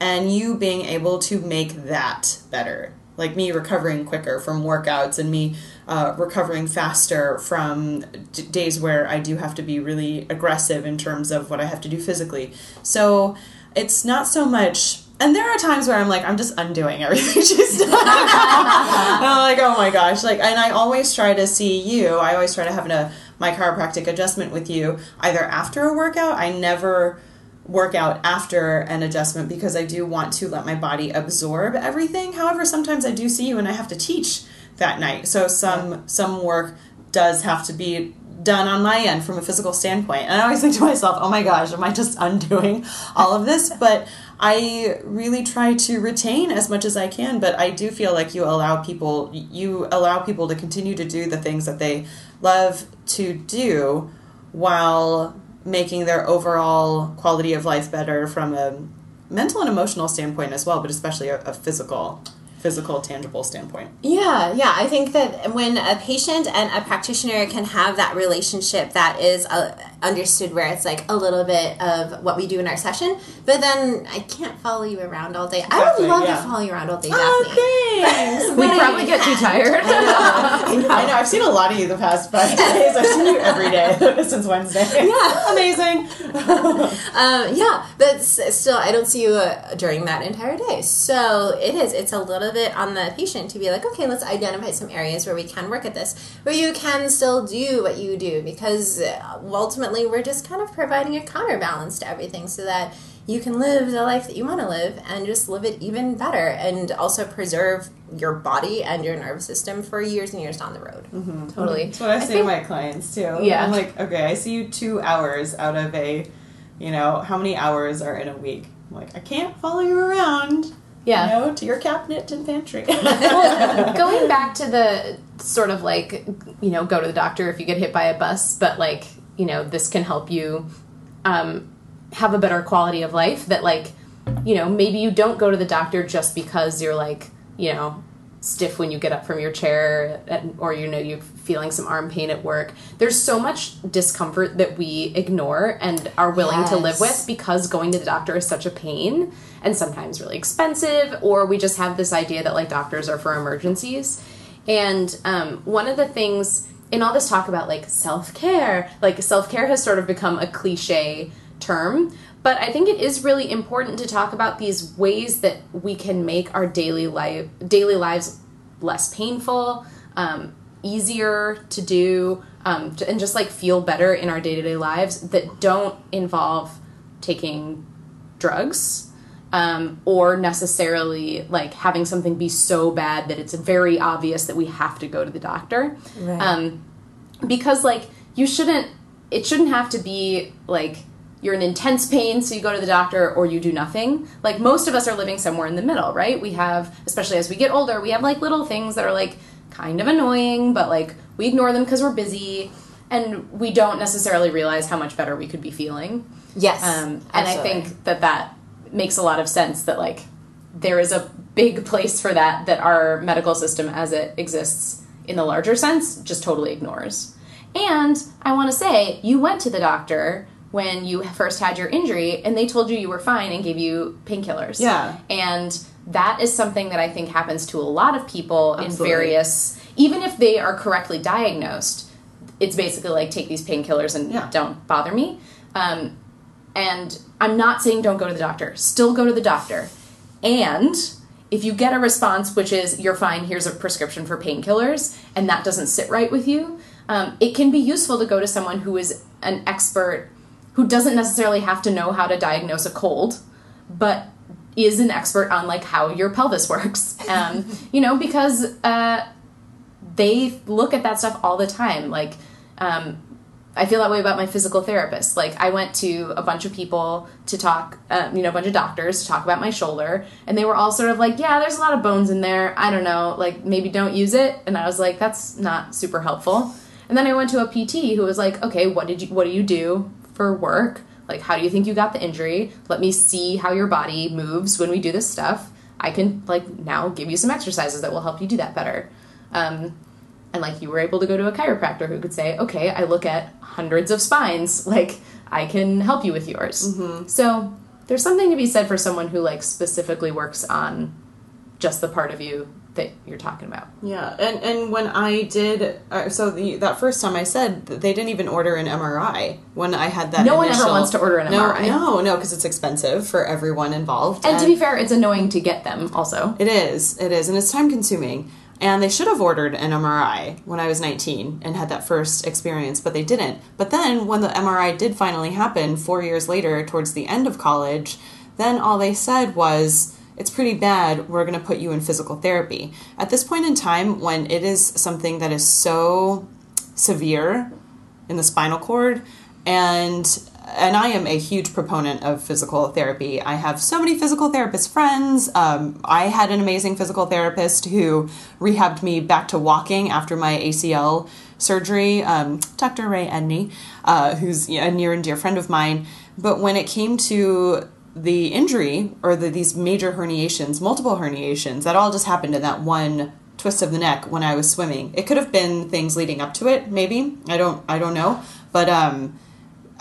Speaker 3: and you being able to make that better. Like me recovering quicker from workouts and me uh, recovering faster from d- days where I do have to be really aggressive in terms of what I have to do physically. So it's not so much and there are times where I'm like, I'm just undoing everything she's done. and I'm like, oh my gosh. Like, and I always try to see you. I always try to have a, my chiropractic adjustment with you either after a workout. I never work out after an adjustment because I do want to let my body absorb everything. However, sometimes I do see you and I have to teach that night. So some some work does have to be done on my end from a physical standpoint. And I always think to myself, oh my gosh, am I just undoing all of this? But I really try to retain as much as I can, but I do feel like you allow people you allow people to continue to do the things that they love to do while making their overall quality of life better from a mental and emotional standpoint as well, but especially a, a physical physical tangible standpoint.
Speaker 4: Yeah, yeah. I think that when a patient and a practitioner can have that relationship that is uh, understood where it's like a little bit of what we do in our session, but then I can't follow you around all day. I would love
Speaker 3: yeah.
Speaker 4: to follow you around all day,
Speaker 3: Oh,
Speaker 4: Daphne.
Speaker 3: thanks.
Speaker 2: We'd probably get too tired.
Speaker 3: I know. I know. I've seen a lot of you the past five days. I've seen you every day since Wednesday.
Speaker 4: Yeah.
Speaker 3: amazing.
Speaker 4: Um, yeah, but still, I don't see you uh, during that entire day. So it is. It's a little bit on the patient to be like, okay, let's identify some areas where we can work at this, where you can still do what you do, because uh, ultimately we're just kind of providing a counterbalance to everything, so that you can live the life that you want to live and just live it even better, and also preserve your body and your nervous system for years and years down the road. Mm-hmm.
Speaker 2: totally. Mm-hmm.
Speaker 3: That's what I, say to my clients too.
Speaker 2: Yeah.
Speaker 3: I'm like, okay, I see you two hours out of a, you know, how many hours are in a week? I'm like, I can't follow you around.
Speaker 2: Yeah.
Speaker 3: You know, to your cabinet and pantry.
Speaker 2: well, going back to the sort of like, you know, go to the doctor if you get hit by a bus, but like, you know, this can help you um, have a better quality of life. That, like, you know, maybe you don't go to the doctor just because you're like, you know, stiff when you get up from your chair and, or you know you're feeling some arm pain at work there's so much discomfort that we ignore and are willing to live with because going to the doctor is such a pain and sometimes really expensive or we just have this idea that like doctors are for emergencies and um, one of the things in all this talk about like self-care like self-care has sort of become a cliche term but i think it is really important to talk about these ways that we can make our daily life daily lives less painful um, easier to do um, and just like feel better in our day-to-day lives that don't involve taking drugs um, or necessarily like having something be so bad that it's very obvious that we have to go to the doctor.
Speaker 4: Right.
Speaker 2: um, because like you shouldn't it shouldn't have to be like you're in intense pain so you go to the doctor or you do nothing. Like most of us are living somewhere in the middle right? We have especially as we get older we have like little things that are like kind of annoying but like we ignore them because we're busy and we don't necessarily realize how much better we could be feeling.
Speaker 4: Yes,
Speaker 2: um, and I think that that makes a lot of sense that like there is a big place for that that our medical system as it exists in the larger sense just totally ignores. And I want to say you went to the doctor when you first had your injury and they told you you were fine and gave you painkillers.
Speaker 3: Yeah.
Speaker 2: And that is something that I think happens to a lot of people in various even if they are correctly diagnosed, it's basically like take these painkillers and
Speaker 3: Yeah.
Speaker 2: don't bother me. Um, and I'm not saying don't go to the doctor. Still go to the doctor. And if you get a response which is you're fine, here's a prescription for painkillers, and that doesn't sit right with you, um, it can be useful to go to someone who is an expert who doesn't necessarily have to know how to diagnose a cold, but is an expert on like how your pelvis works. Um, you know, because uh, they look at that stuff all the time. Like, um, I feel that way about my physical therapist. Like, I went to a bunch of people to talk, um, you know, a bunch of doctors to talk about my shoulder, and they were all sort of like, "Yeah, there's a lot of bones in there. I don't know, like maybe don't use it." And I was like, "That's not super helpful." And then I went to a PT who was like, "Okay, what did you what do you do for work? Like, how do you think you got the injury? Let me see how your body moves when we do this stuff. I can like now give you some exercises that will help you do that better." Um, and like you were able to go to a chiropractor who could say okay i look at hundreds of spines like i can help you with yours so there's something to be said for someone who like specifically works on just the part of you that you're talking about
Speaker 3: Yeah, and and when I did, uh, so the that first time I said they didn't even order an MRI when I had that.
Speaker 2: No one ever wants to order an
Speaker 3: no,
Speaker 2: MRI.
Speaker 3: No, no, because it's expensive for everyone involved.
Speaker 2: and to be fair it's annoying to get them also
Speaker 3: It is. It is. And it's time consuming. And they should have ordered an MRI when I was 19 and had that first experience, but they didn't. But then when the MRI did finally happen four years later, towards the end of college, then all they said was, it's pretty bad. We're going to put you in physical therapy. At this point in time, when it is something that is so severe in the spinal cord and and I am a huge proponent of physical therapy. I have so many physical therapist friends. Um, I had an amazing physical therapist who rehabbed me back to walking after my ACL surgery, um, Dr. Ray Edney, uh, who's a near and dear friend of mine. But when it came to the injury or the, these major herniations, multiple herniations, that all just happened in that one twist of the neck when I was swimming. It could have been things leading up to it, maybe. I don't I don't know. But um,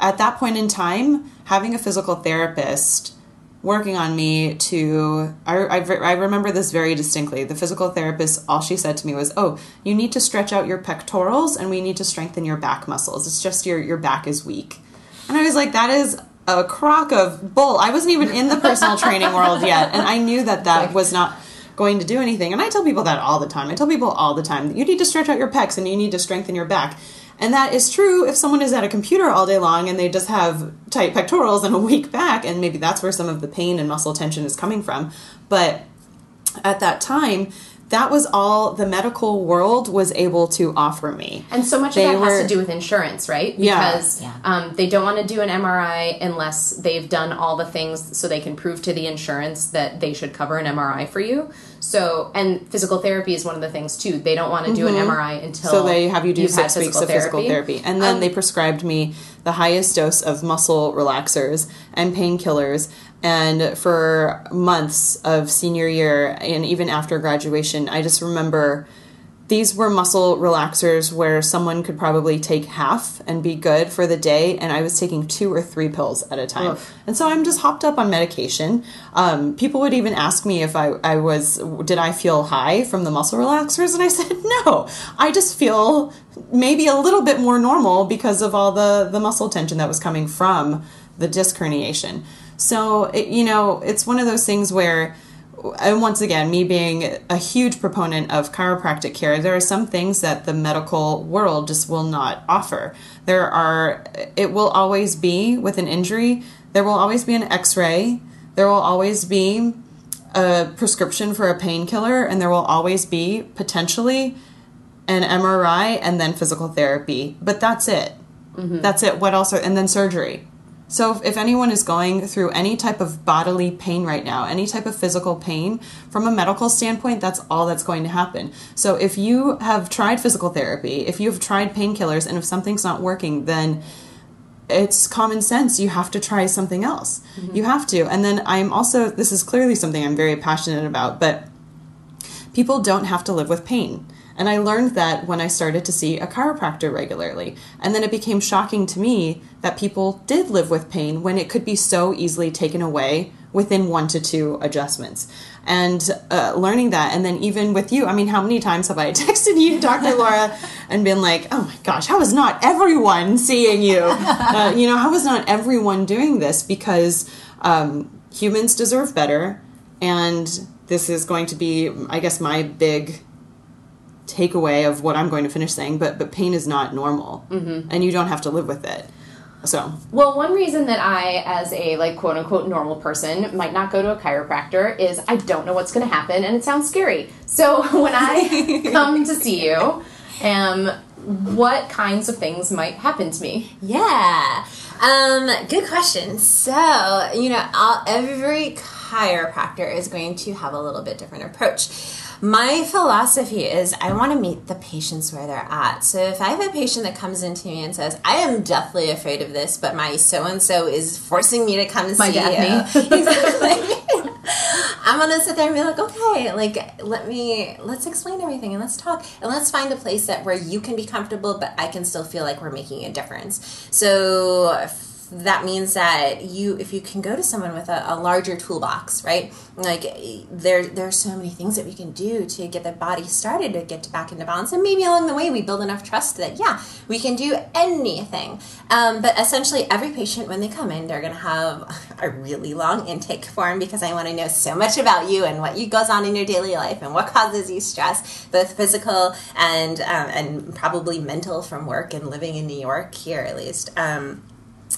Speaker 3: at that point in time, having a physical therapist working on me to I, I, I remember this very distinctly. The physical therapist all she said to me was oh you need to stretch out your pectorals and we need to strengthen your back muscles. It's just your your back is weak. And i was like that is a crock of bull. I wasn't even in the personal training world yet and i knew that that was not going to do anything. And i tell people that all the time. I tell people all the time you need to stretch out your pecs and you need to strengthen your back and that is true if someone is at a computer all day long and they just have tight pectorals and a weak back, and maybe that's where some of the pain and muscle tension is coming from. But at that time, that was all the medical world was able to offer me.
Speaker 2: And so much
Speaker 3: They
Speaker 2: of that
Speaker 3: were-
Speaker 2: has to do with insurance, right?
Speaker 3: Yeah.
Speaker 2: Because
Speaker 4: Yeah.
Speaker 2: Um, they don't want to do an MRI unless they've done all the things so they can prove to the insurance that they should cover an MRI for you. So, and physical therapy is one of the things too. They don't want to do an MRI until
Speaker 3: Mm-hmm. So they have you do six weeks of physical therapy. And then they prescribed me the highest dose of muscle relaxers and painkillers. And for months of senior year and even after graduation, I just remember these were muscle relaxers where someone could probably take half and be good for the day, and I was taking two or three pills at a time. And so I'm just hopped up on medication. Um, people would even ask me if I, I was, did I feel high from the muscle relaxers? And I said, no, I just feel maybe a little bit more normal because of all the, the muscle tension that was coming from the disc herniation. So, it, you know, it's one of those things where and once again, me being a huge proponent of chiropractic care, there are some things that the medical world just will not offer. There are, it will always be with an injury, there will always be an x ray, there will always be a prescription for a painkiller, and there will always be potentially an MRI and then physical therapy. But that's it. Mm-hmm. That's it. What else? Are, and then surgery. So if, anyone is going through any type of bodily pain right now, any type of physical pain, from a medical standpoint, that's all that's going to happen. So if you have tried physical therapy, if you've tried painkillers, and if something's not working, then it's common sense. You have to try something else. Mm-hmm. You have to. And then I'm also, this is clearly something I'm very passionate about, but people don't have to live with pain. And I learned that when I started to see a chiropractor regularly. And then it became shocking to me that people did live with pain when it could be so easily taken away within one to two adjustments. And uh, learning that, and then even with you, I mean, how many times have I texted you, Dr. Laura, and been like, oh my gosh, how is not everyone seeing you? Uh, you know, how is not everyone doing this? Because um, humans deserve better. And this is going to be, I guess, my big takeaway of what I'm going to finish saying, but but pain is not normal, mm-hmm. and you don't have to live with it. So
Speaker 2: Well, one reason that I, as a like quote unquote normal person, might not go to a chiropractor is I don't know what's going to happen, and it sounds scary. So when I come to see you, um, what kinds of things might happen to me?
Speaker 4: Yeah. Um, good question. So, you know, I'll, every chiropractor is going to have a little bit different approach. My philosophy is I want to meet the patients where they're at. So if I have a patient that comes into me and says, I am deathly afraid of this, but my so and so is forcing me to come
Speaker 2: My
Speaker 4: see
Speaker 2: Daphne.
Speaker 4: you. exactly. I'm gonna sit there and be like, okay, like let me let's explain everything and let's talk and let's find a place that where you can be comfortable, but I can still feel like we're making a difference. So that means that you if you can go to someone with a, a larger toolbox right? Like there there's so many things that we can do to get the body started to get back into balance. And maybe along the way we build enough trust that yeah we can do anything. Um, but essentially every patient when they come in they're going to have a really long intake form because i want to know so much about you and what you goes on in your daily life and what causes you stress both physical and um, and probably mental from work and living in new york here at least. Um,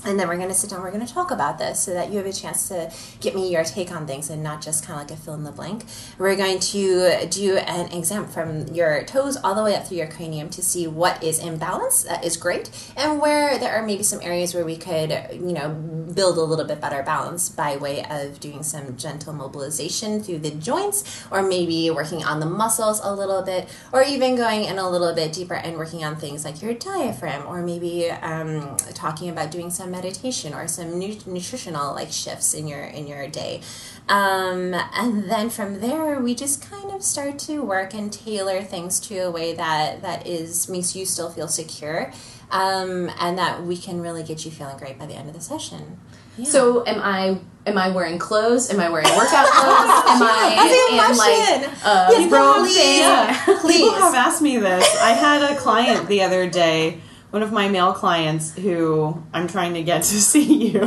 Speaker 4: and then we're going to sit down we're going to talk about this so that you have a chance to get me your take on things and not just kind of like a fill in the blank. We're going to do an exam from your toes all the way up through your cranium to see what is in balance that is great and where there are maybe some areas where we could you know build a little bit better balance by way of doing some gentle mobilization through the joints or maybe working on the muscles a little bit or even going in a little bit deeper and working on things like your diaphragm or maybe um, talking about doing some meditation or some nu- nutritional like shifts in your in your day um, and then from there we just kind of start to work and tailor things to a way that that is makes you still feel secure um, and that we can really get you feeling great by the end of the session yeah.
Speaker 2: So am I am I wearing clothes? Am I wearing workout clothes? Am I
Speaker 4: That's
Speaker 2: in like a
Speaker 4: Yes,
Speaker 2: robe
Speaker 4: please.
Speaker 2: thing?
Speaker 3: Yeah.
Speaker 4: Please.
Speaker 3: People have asked me this. I had a client the other day, one of my male clients who I'm trying to get to see you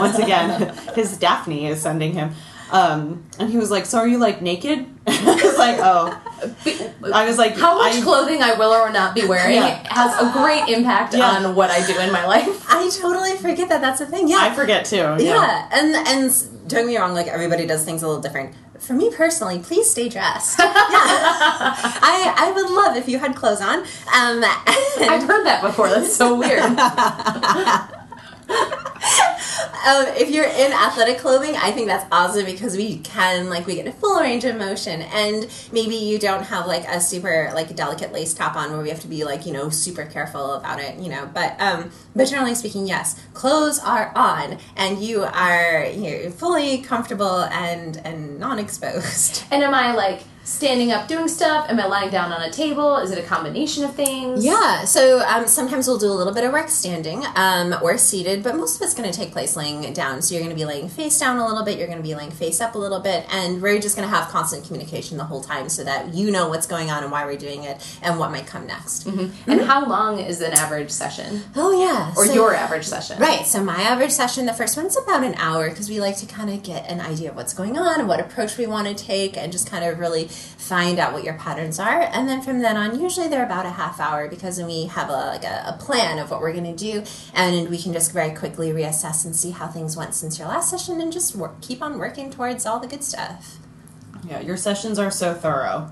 Speaker 3: once again. His Daphne is sending him. Um, and he was like, So are you like naked? I was like, Oh. I was like,
Speaker 2: How much
Speaker 3: I,
Speaker 2: clothing I will or not be wearing
Speaker 3: Yeah.
Speaker 2: has a great impact
Speaker 3: Yeah.
Speaker 2: on what I do in my life.
Speaker 4: I totally forget that that's a thing. Yeah.
Speaker 3: I forget too. Yeah.
Speaker 4: yeah. And and don't get me wrong, like everybody does things a little different. For me personally, please stay dressed. yeah. I I would love if you had clothes on. Um
Speaker 2: I've heard that before. That's so weird.
Speaker 4: um, if you're in athletic clothing, I think that's awesome because we can like we get a full range of motion, and maybe you don't have like a super like delicate lace top on where we have to be like you know super careful about it, you know. But um, but generally speaking, yes, clothes are on, and you are you know, fully comfortable and and non-exposed.
Speaker 2: And am I like standing up doing stuff? Am I lying down on a table? Is it a combination of things?
Speaker 4: Yeah, so um, sometimes we'll do a little bit of work standing um, or seated, but most of it's going to take place laying down. So you're going to be laying face down a little bit, you're going to be laying face up a little bit, and we're just going to have constant communication the whole time so that you know what's going on and why we're doing it and what might come next.
Speaker 2: And how long is an average session?
Speaker 4: Oh, yeah.
Speaker 2: Or
Speaker 4: so-
Speaker 2: your average session?
Speaker 4: Right, so my average session, the first one's about an hour because we like to kind of get an idea of what's going on and what approach we want to take and just kind of really find out what your patterns are. And then from then on, usually they're about a half hour because then we have a, like a, a plan of what we're going to do and we can just very quickly reassess and see how things went since your last session and just work, keep on working towards all the good stuff.
Speaker 3: Yeah, your sessions are so thorough.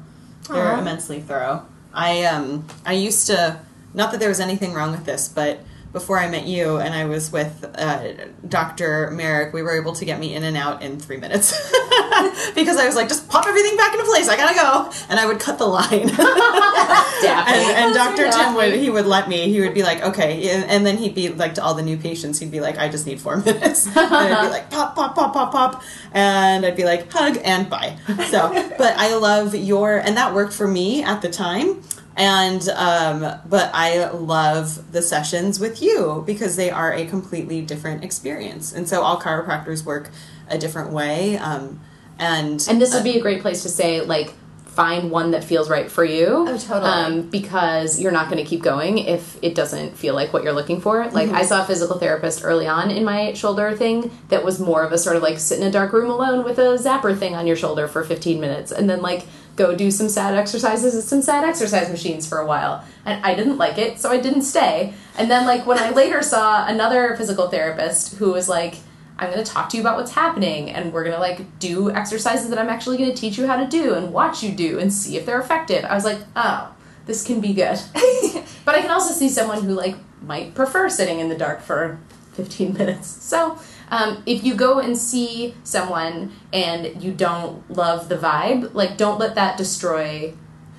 Speaker 3: They're
Speaker 4: Aw.
Speaker 3: immensely thorough. I um I used to not that there was anything wrong with this, but before I met you and I was with uh, Dr. Merrick, we were able to get me in and out in three minutes because I was like, just pop everything back into place. I gotta go, and I would cut the line. And, and Dr. Tim would he would let me. He would be like, okay, and, and then he'd be like to all the new patients, he'd be like, I just need four minutes. and I'd be like, pop, pop, pop, pop, pop, and I'd be like, hug and bye. So, but I love your, and that worked for me at the time. And um, but I love the sessions with you because they are a completely different experience, and so all chiropractors work a different way. Um, and
Speaker 2: And this would be a great place to say, like, find one that feels right for you.
Speaker 4: Oh, totally.
Speaker 2: Um, because you're not going to keep going if it doesn't feel like what you're looking for. Like,
Speaker 4: Mm-hmm.
Speaker 2: I saw a physical therapist early on in my shoulder thing that was more of a sort of like sit in a dark room alone with a zapper thing on your shoulder for 15 minutes and then, like, go do some sad exercises at some sad exercise machines for a while. And I didn't like it, so I didn't stay. And then, like, when I later saw another physical therapist who was like, I'm going to talk to you about what's happening and we're going to like do exercises that I'm actually going to teach you how to do and watch you do and see if they're effective. I was like, "Oh, this can be good." but I can also see someone who like might prefer sitting in the dark for 15 minutes. So, um, if you go and see someone and you don't love the vibe, like don't let that destroy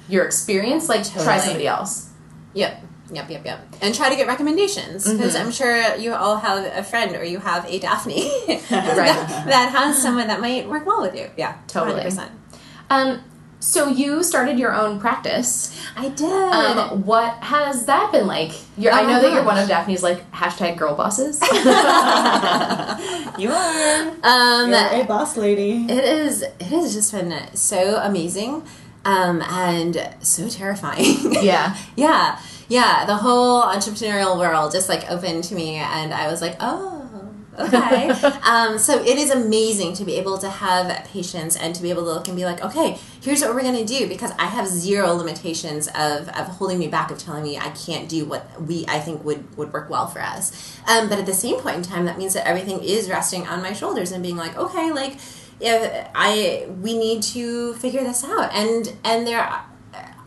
Speaker 2: your experience. Like try somebody else.
Speaker 4: Yep. Yep, yep, yep. And try to get recommendations because I'm sure you all have a friend or you have a Daphne that, that has someone that might work well with you. Yeah,
Speaker 2: Totally.
Speaker 4: 100%.
Speaker 2: Um, so you started your own practice.
Speaker 4: I did.
Speaker 2: Um, what has that been like? You're, I
Speaker 4: Oh,
Speaker 2: know that you're one of Daphne's like hashtag girl bosses.
Speaker 3: you are
Speaker 4: um,
Speaker 3: you're a boss lady.
Speaker 4: it is. It has just been so amazing, um, and so terrifying.
Speaker 2: yeah.
Speaker 4: yeah, yeah. The whole entrepreneurial world just like opened to me, and I was like, oh, okay. um, so it is amazing to be able to have patients and to be able to look and be like, okay, here's what we're going to do because I have zero limitations of, of holding me back, of telling me I can't do what we, I think would, would work well for us. Um, but at the same point in time, that means that everything is resting on my shoulders and being like, okay, like, if I, we need to figure this out. And, and there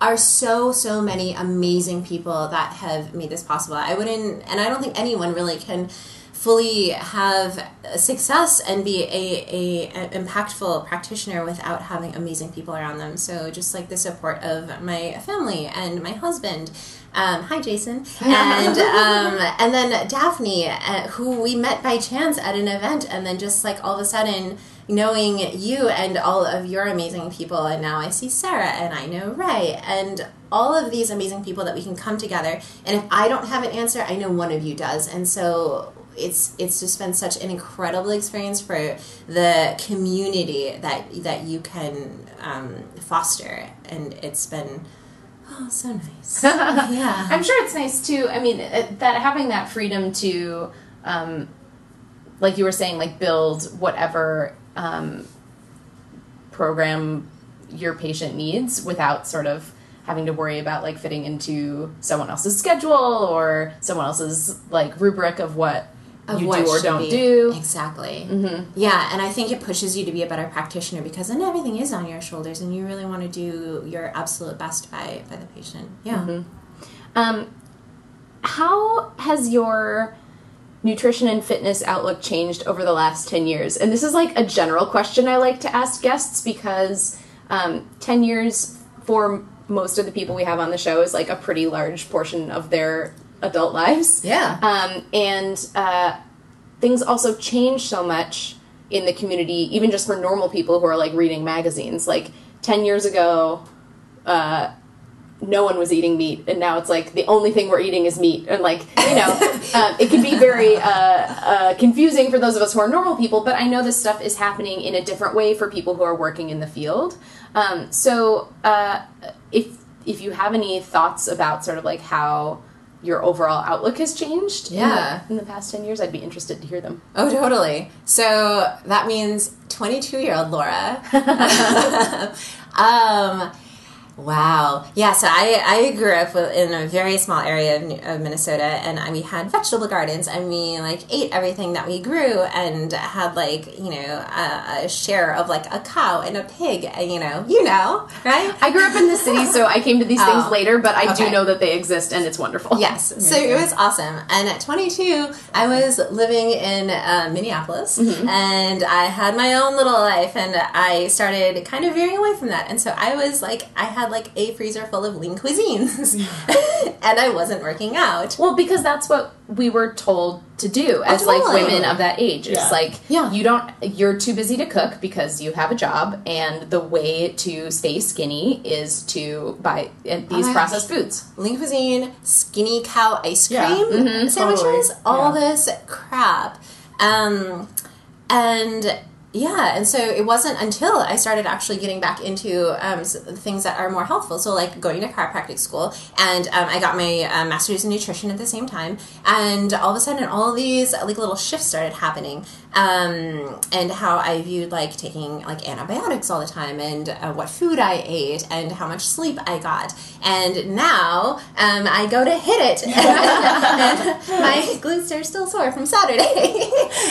Speaker 4: are so so many amazing people that have made this possible. I wouldn't, and I don't think anyone really can fully have success and be a, a, a, impactful practitioner without having amazing people around them. So just like the support of my family and my husband. Um, hi, Jason, and um, and then Daphne, uh, who we met by chance at an event, and then just like all of a sudden knowing you and all of your amazing people, and now I see Sarah and I know Ray and all of these amazing people that we can come together. And if I don't have an answer, I know one of you does. And so it's it's just been such an incredible experience for the community that that you can um, foster, and it's been. Oh, so nice. yeah.
Speaker 2: I'm sure it's nice too. I mean, that having that freedom to, um, like you were saying, like build whatever um, program your patient needs without sort of having to worry about like fitting into someone else's schedule or someone else's like rubric of what
Speaker 4: of
Speaker 2: you
Speaker 4: what
Speaker 2: do or don't
Speaker 4: be.
Speaker 2: do.
Speaker 4: Exactly. Yeah, and I think it pushes you to be a better practitioner because then everything is on your shoulders, and you really want to do your absolute best by by the patient. Yeah.
Speaker 2: Um, how has your nutrition and fitness outlook changed over the last 10 years? And this is like a general question I like to ask guests because um, 10 years for most of the people we have on the show is like a pretty large portion of their adult lives.
Speaker 4: Yeah.
Speaker 2: Um, and uh, things also change so much in the community, even just for normal people who are like reading magazines. Like 10 years ago, uh, no one was eating meat, and now it's like the only thing we're eating is meat. And like, you know, um, it can be very uh, uh, confusing for those of us who are normal people, but I know this stuff is happening in a different way for people who are working in the field. Um, so, uh, if if you have any thoughts about sort of like how your overall outlook has changed in the-
Speaker 4: Yeah.
Speaker 2: in, the, past 10 years, I'd be interested to hear them.
Speaker 4: Oh, totally. So that means 22 year old Laura. um, wow. Yeah, so I, I grew up in a very small area of, of Minnesota, and we had vegetable gardens, and we like ate everything that we grew, and had like you know a, a share of like a cow and a pig, and, you know, you know, right?
Speaker 2: I grew up in the city, so I came to these things
Speaker 4: Oh,
Speaker 2: later, but I do know that they exist and it's wonderful.
Speaker 4: Yes, so it was awesome. And at 22, I was living in uh, Minneapolis, and I had my own little life, and I started kind of veering away from that. And so I was like, I had like a freezer full of lean cuisines, and I wasn't working out.
Speaker 2: Well, because that's what we were told to do as like
Speaker 4: totally.
Speaker 2: women of that age. It's
Speaker 3: Yeah.
Speaker 2: like
Speaker 4: Yeah.
Speaker 2: you don't you're too busy to cook because you have a job and the way to stay skinny is to buy uh, these
Speaker 4: my
Speaker 2: processed foods.
Speaker 4: Lean cuisine, skinny cow ice cream
Speaker 3: Yeah.
Speaker 4: sandwiches,
Speaker 3: Totally.
Speaker 4: all
Speaker 3: Yeah.
Speaker 4: this crap. Um, and yeah, and so it wasn't until I started actually getting back into um, things that are more healthful. So, like going to chiropractic school, and um, I got my uh, master's in nutrition at the same time. And all of a sudden, all of these like little shifts started happening, um, and how I viewed like taking like antibiotics all the time, and uh, what food I ate, and how much sleep I got. And now um, I go to HIIT It, and my glutes are still sore from Saturday.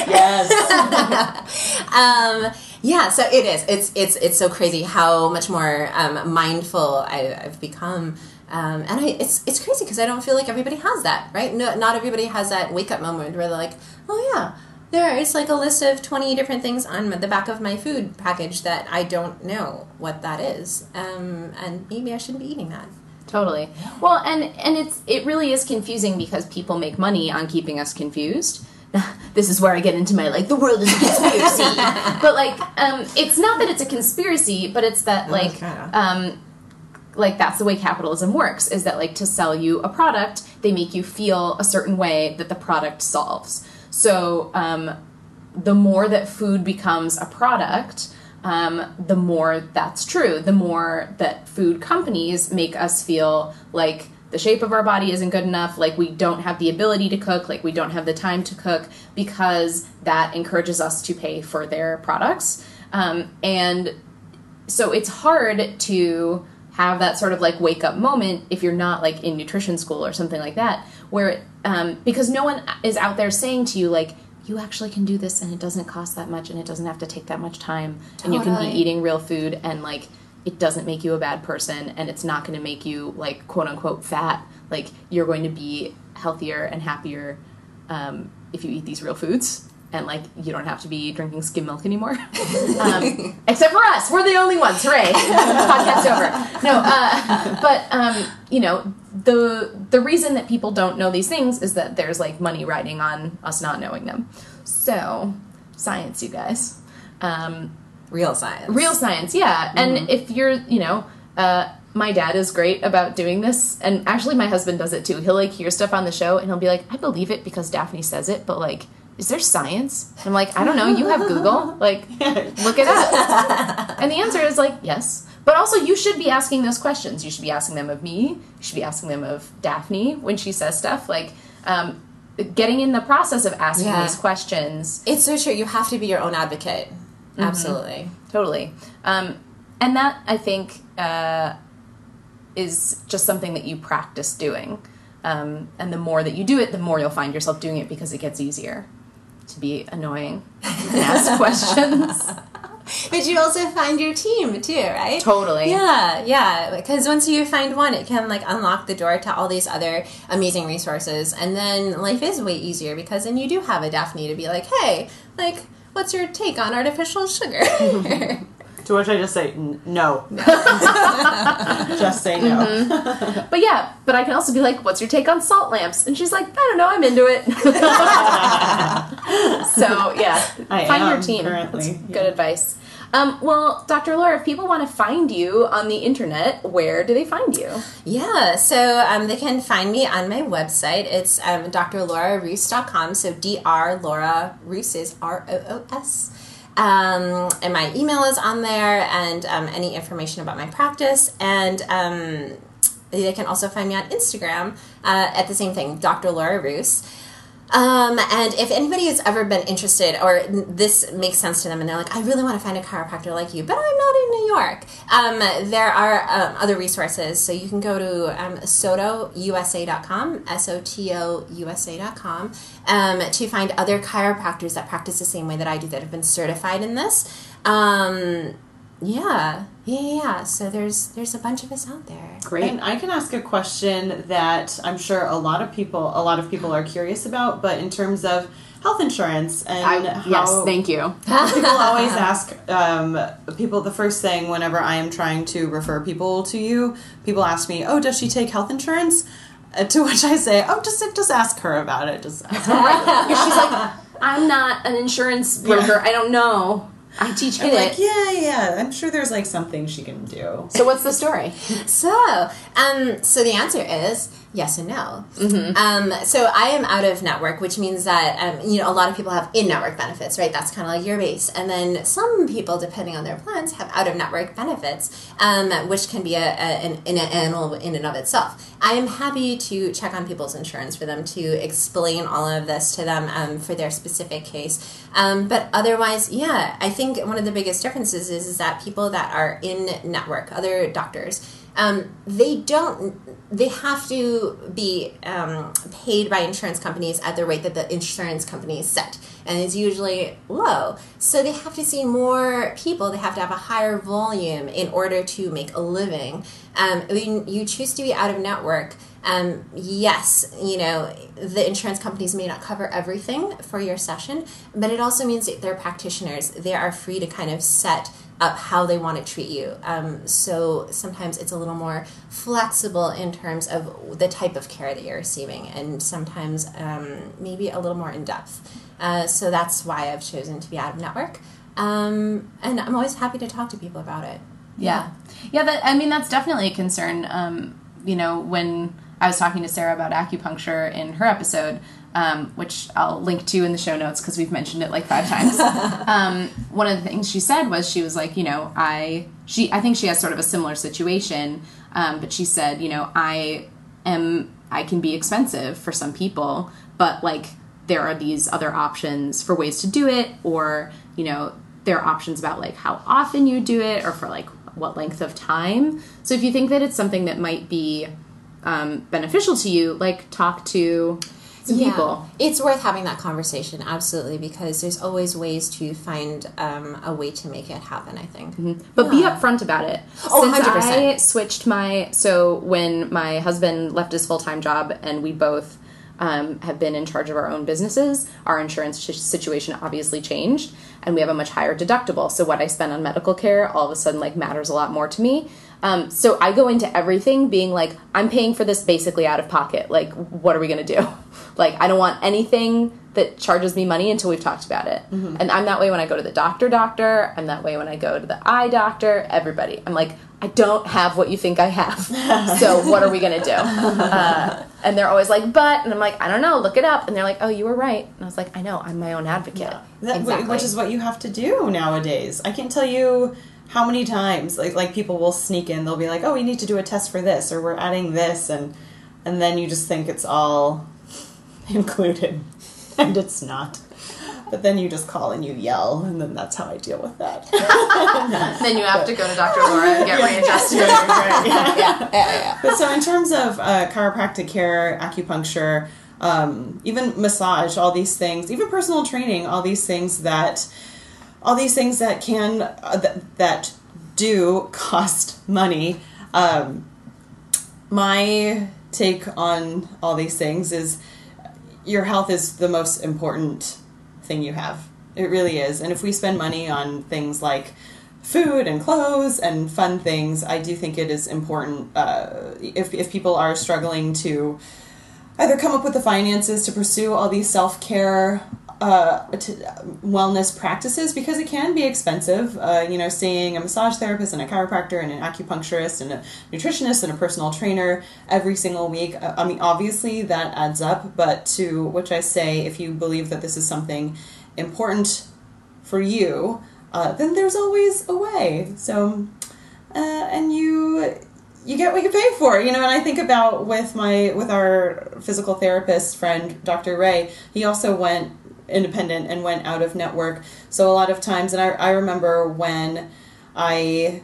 Speaker 3: Yes.
Speaker 4: um, yeah, so it is. It's it's it's so crazy how much more um, mindful I, I've become. Um, and I, it's it's crazy because I don't feel like everybody has that, right? No, not everybody has that wake up moment where they're like, oh yeah, there is like a list of twenty different things on the back of my food package that I don't know what that is, um, and maybe I shouldn't be eating that.
Speaker 2: Totally. Well, and and it's it really is confusing because people make money on keeping us confused. this is where I get into my like the world is a conspiracy. but like um it's not that it's a conspiracy, but it's that like um like that's the way capitalism works is that like to sell you a product, they make you feel a certain way that the product solves. So um the more that food becomes a product, um, the more that's true. The more that food companies make us feel like the shape of our body isn't good enough, like we don't have the ability to cook, like we don't have the time to cook, because that encourages us to pay for their products. Um, and so it's hard to have that sort of like wake up moment if you're not like in nutrition school or something like that, where um, because no one is out there saying to you like you actually can do this and it doesn't cost that much and it doesn't have to take that much time and you can be eating real food and like it doesn't make you a bad person and it's not going to make you like quote unquote fat. Like you're going to be healthier and happier um, if you eat these real foods. And like you don't have to be drinking skim milk anymore. Um, except for us. We're the only ones. Hooray. Podcast over. No uh, but um, you know the the reason that people don't know these things is that there's like money riding on us not knowing them. So science you guys. Um,
Speaker 4: Real science.
Speaker 2: real science yeah. And if you're you know uh, my dad is great about doing this and actually my husband does it too. He'll like hear stuff on the show and he'll be like i believe it because daphne says it but like is there science? And i'm like i don't know. You have google. Like look it up. And the answer is like yes. But also you should be asking those questions. You should be asking them of me. You should be asking them of daphne when she says stuff. Like um, getting in the process of asking
Speaker 4: Yeah.
Speaker 2: these questions.
Speaker 4: It's so true. You have to be your own advocate. Absolutely.
Speaker 2: totally um, and that i think uh, is just something that you practice doing um, and the more that you do it the more you'll find yourself doing it because it gets easier to be annoying and ask questions
Speaker 4: But you also find your team too, right?
Speaker 2: Totally.
Speaker 4: Yeah, yeah. Because once you find one, it can like unlock the door to all these other amazing resources, and then life is way easier because then you do have a Daphne to be like, hey, like, what's your take on artificial sugar?
Speaker 3: To which I just say "N- no. just say no. Mm-hmm.
Speaker 2: But yeah, but I can also be like, "What's your take on salt lamps?" And she's like, "I don't know, I'm into it." so yeah,
Speaker 3: I
Speaker 2: find your
Speaker 3: am
Speaker 2: team.
Speaker 3: currently,
Speaker 2: That's good advice. Um, well, Dr. Laura, if people want to find you on the internet, where do they find you?
Speaker 4: Yeah, so um, they can find me on my website. It's um, drlauraroos.com. So Dr. Laura Roos is R O O S. Um, and my email is on there, and um, any information about my practice. And um, they can also find me on Instagram uh, at the same thing, Dr. Laura Roos. Um, and if anybody has ever been interested, or this makes sense to them, and they're like, I really want to find a chiropractor like you, but I'm not in New York, um, there are um, other resources. So you can go to um, sotousa.com, S O T O USA.com, um, to find other chiropractors that practice the same way that I do that have been certified in this. Um, yeah, yeah, yeah, yeah. So there's there's a bunch of us out there.
Speaker 2: Great.
Speaker 3: And I can ask a question that I'm sure a lot of people a lot of people are curious about, but in terms of health insurance and
Speaker 2: I,
Speaker 3: how
Speaker 2: yes, thank you.
Speaker 3: people always ask um, people the first thing whenever I am trying to refer people to you, people ask me, "Oh, does she take health insurance?" Uh, to which I say, "Oh, just just ask her about it." Just ask her.
Speaker 2: Because she's like, I'm not an insurance broker. I don't know. I teach
Speaker 3: I'm
Speaker 2: hit
Speaker 3: like, yeah, yeah. I'm sure there's like something she can do.
Speaker 2: So what's the story?
Speaker 4: So, um, so the answer is yes and no. Um, so I am out of network, which means that um, you know a lot of people have in-network benefits, right? That's kind of like your base, and then some people, depending on their plans, have out-of-network benefits, um, which can be a, a an, an animal in and of itself. I am happy to check on people's insurance for them to explain all of this to them um, for their specific case. Um, but otherwise, yeah, I think one of the biggest differences is, is that people that are in network, other doctors, um, they don't they have to be um, paid by insurance companies at the rate that the insurance companies set and it's usually low so they have to see more people they have to have a higher volume in order to make a living um, when you choose to be out of network um, yes, you know, the insurance companies may not cover everything for your session, but it also means that they're practitioners. They are free to kind of set up how they want to treat you. Um, so sometimes it's a little more flexible in terms of the type of care that you're receiving, and sometimes um, maybe a little more in depth. Uh, so that's why I've chosen to be out of network. Um, and I'm always happy to talk to people about it.
Speaker 2: Yeah. Yeah, that I mean that's definitely a concern. Um, you know, when I was talking to Sarah about acupuncture in her episode, um, which I'll link to in the show notes because we've mentioned it like five times. um, one of the things she said was she was like, you know, I she I think she has sort of a similar situation, um, but she said, you know, I am I can be expensive for some people, but like there are these other options for ways to do it or, you know, there are options about like how often you do it or for like what length of time. So if you think that it's something that might be um, beneficial to you, like talk to some people.
Speaker 4: It's worth having that conversation, absolutely, because there's always ways to find um, a way to make it happen, I think.
Speaker 2: But be upfront about it.
Speaker 4: Oh,
Speaker 2: Since
Speaker 4: 100%.
Speaker 2: I switched my so when my husband left his full time job and we both um, have been in charge of our own businesses, our insurance sh- situation obviously changed, and we have a much higher deductible. So what I spend on medical care all of a sudden like matters a lot more to me. Um, so I go into everything being like, I'm paying for this basically out of pocket. Like, what are we gonna do? Like, I don't want anything that charges me money until we've talked about it. And I'm that way when I go to the doctor, doctor. I'm that way when I go to the eye doctor. Everybody, I'm like, I don't have what you think I have. so what are we gonna do? Uh, and they're always like, but, and I'm like, I don't know. Look it up. And they're like, oh, you were right. And I was like, I know. I'm my own advocate.
Speaker 3: That,
Speaker 2: Exactly.
Speaker 3: Which is what you have to do nowadays. I can't tell you how many times like like people will sneak in. They'll be like, "Oh, we need to do a test for this," or "We're adding this," and and then you just think it's all included, and it's not. But then you just call and you yell, and then that's how I deal with that.
Speaker 2: then you have to go to Dr. Laura and get readjusted.
Speaker 3: Right, right, yeah.
Speaker 4: Yeah, yeah, yeah.
Speaker 3: But so in terms of uh, chiropractic care, acupuncture, um, even massage, all these things, even personal training, all these things that, all these things that can uh, that, that do cost money. Um, my take on all these things is your health is the most important thing you have. It really is. And if we spend money on things like food and clothes and fun things, I do think it is important uh, if, if people are struggling to either come up with the finances to pursue all these self care uh, to, wellness practices because it can be expensive. Uh, you know, seeing a massage therapist and a chiropractor and an acupuncturist and a nutritionist and a personal trainer every single week. Uh, I mean, obviously that adds up, but to which I say, if you believe that this is something important for you, uh, then there's always a way. So, uh, and you you get what you pay for, you know. And I think about with my with our physical therapist friend, Dr. Ray. He also went independent and went out of network. So a lot of times, and I I remember when I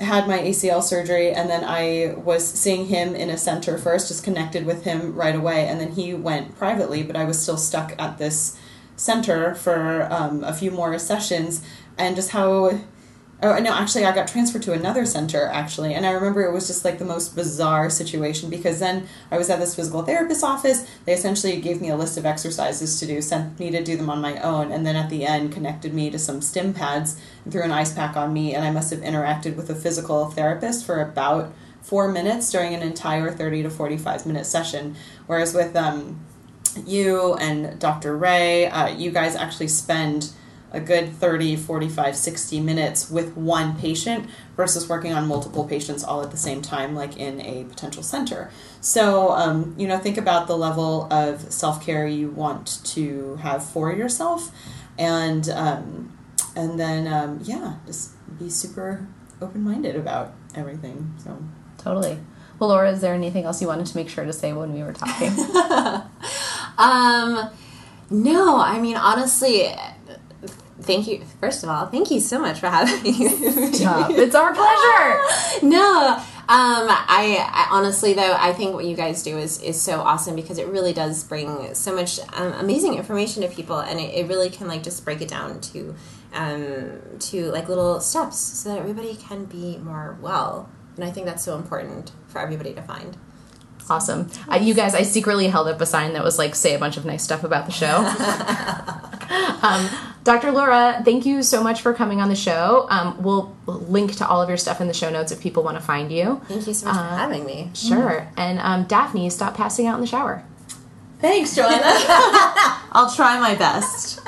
Speaker 3: had my ACL surgery and then I was seeing him in a center first, just connected with him right away, and then he went privately, but I was still stuck at this center for um, a few more sessions, and just how. Oh no! Actually, I got transferred to another center actually, and I remember it was just like the most bizarre situation because then I was at this physical therapist office. They essentially gave me a list of exercises to do, sent me to do them on my own, and then at the end connected me to some stim pads and threw an ice pack on me, and I must have interacted with a physical therapist for about four minutes during an entire thirty to forty-five minute session. Whereas with um, you and Dr. Ray, uh, you guys actually spend a good 30, 45, 60 minutes with one patient versus working on multiple patients all at the same time, like in a potential center. So, um, you know, think about the level of self care you want to have for yourself, and um, and then um, yeah, just be super open minded about everything. So.
Speaker 2: Totally. Well, Laura, is there anything else you wanted to make sure to say when we were talking?
Speaker 4: Um, no, I mean honestly, thank you. First of all, thank you so much for having me.
Speaker 2: it's our pleasure.
Speaker 4: no, um, I, I honestly though I think what you guys do is is so awesome because it really does bring so much um, amazing information to people, and it, it really can like just break it down to um, to like little steps so that everybody can be more well. And I think that's so important for everybody to find.
Speaker 2: Awesome. Uh, you guys, I secretly held up a sign that was like, say a bunch of nice stuff about the show. Dr. Laura, thank you so much for coming on the show. Um, we'll link to all of your stuff in the show notes if people want to find you.
Speaker 4: Thank you so much for having me.
Speaker 2: Sure. And um, Daphne, stop passing out in the shower.
Speaker 3: Thanks, Joanna. I'll try my best.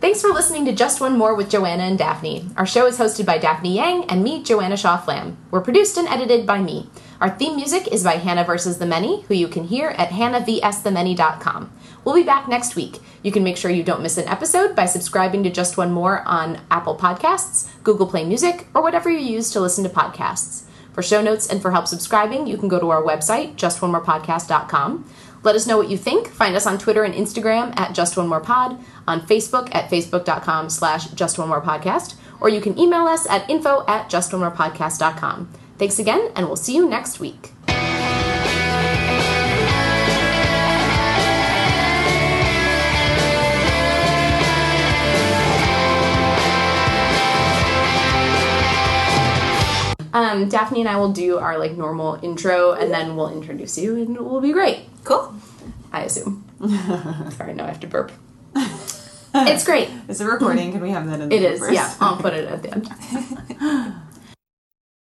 Speaker 2: Thanks for listening to Just One More with Joanna and Daphne. Our show is hosted by Daphne Yang and me, Joanna Shaw Flamm. We're produced and edited by me. Our theme music is by Hannah vs. the Many, who you can hear at hannahvsthemany.com. We'll be back next week. You can make sure you don't miss an episode by subscribing to Just One More on Apple Podcasts, Google Play Music, or whatever you use to listen to podcasts. For show notes and for help subscribing, you can go to our website, justonemorepodcast.com. Let us know what you think. Find us on Twitter and Instagram at Just One More Pod, on Facebook at facebook.com slash Just One More Podcast, or you can email us at info at justonemorepodcast.com. Thanks again, and we'll see you next week. Um, Daphne and I will do our like normal intro, and then we'll introduce you, and it will be great.
Speaker 3: Cool.
Speaker 2: I assume. Sorry, now I have to burp. it's great.
Speaker 3: Is it recording? Can we have that in the
Speaker 2: It is. Yeah, I'll put it at the end.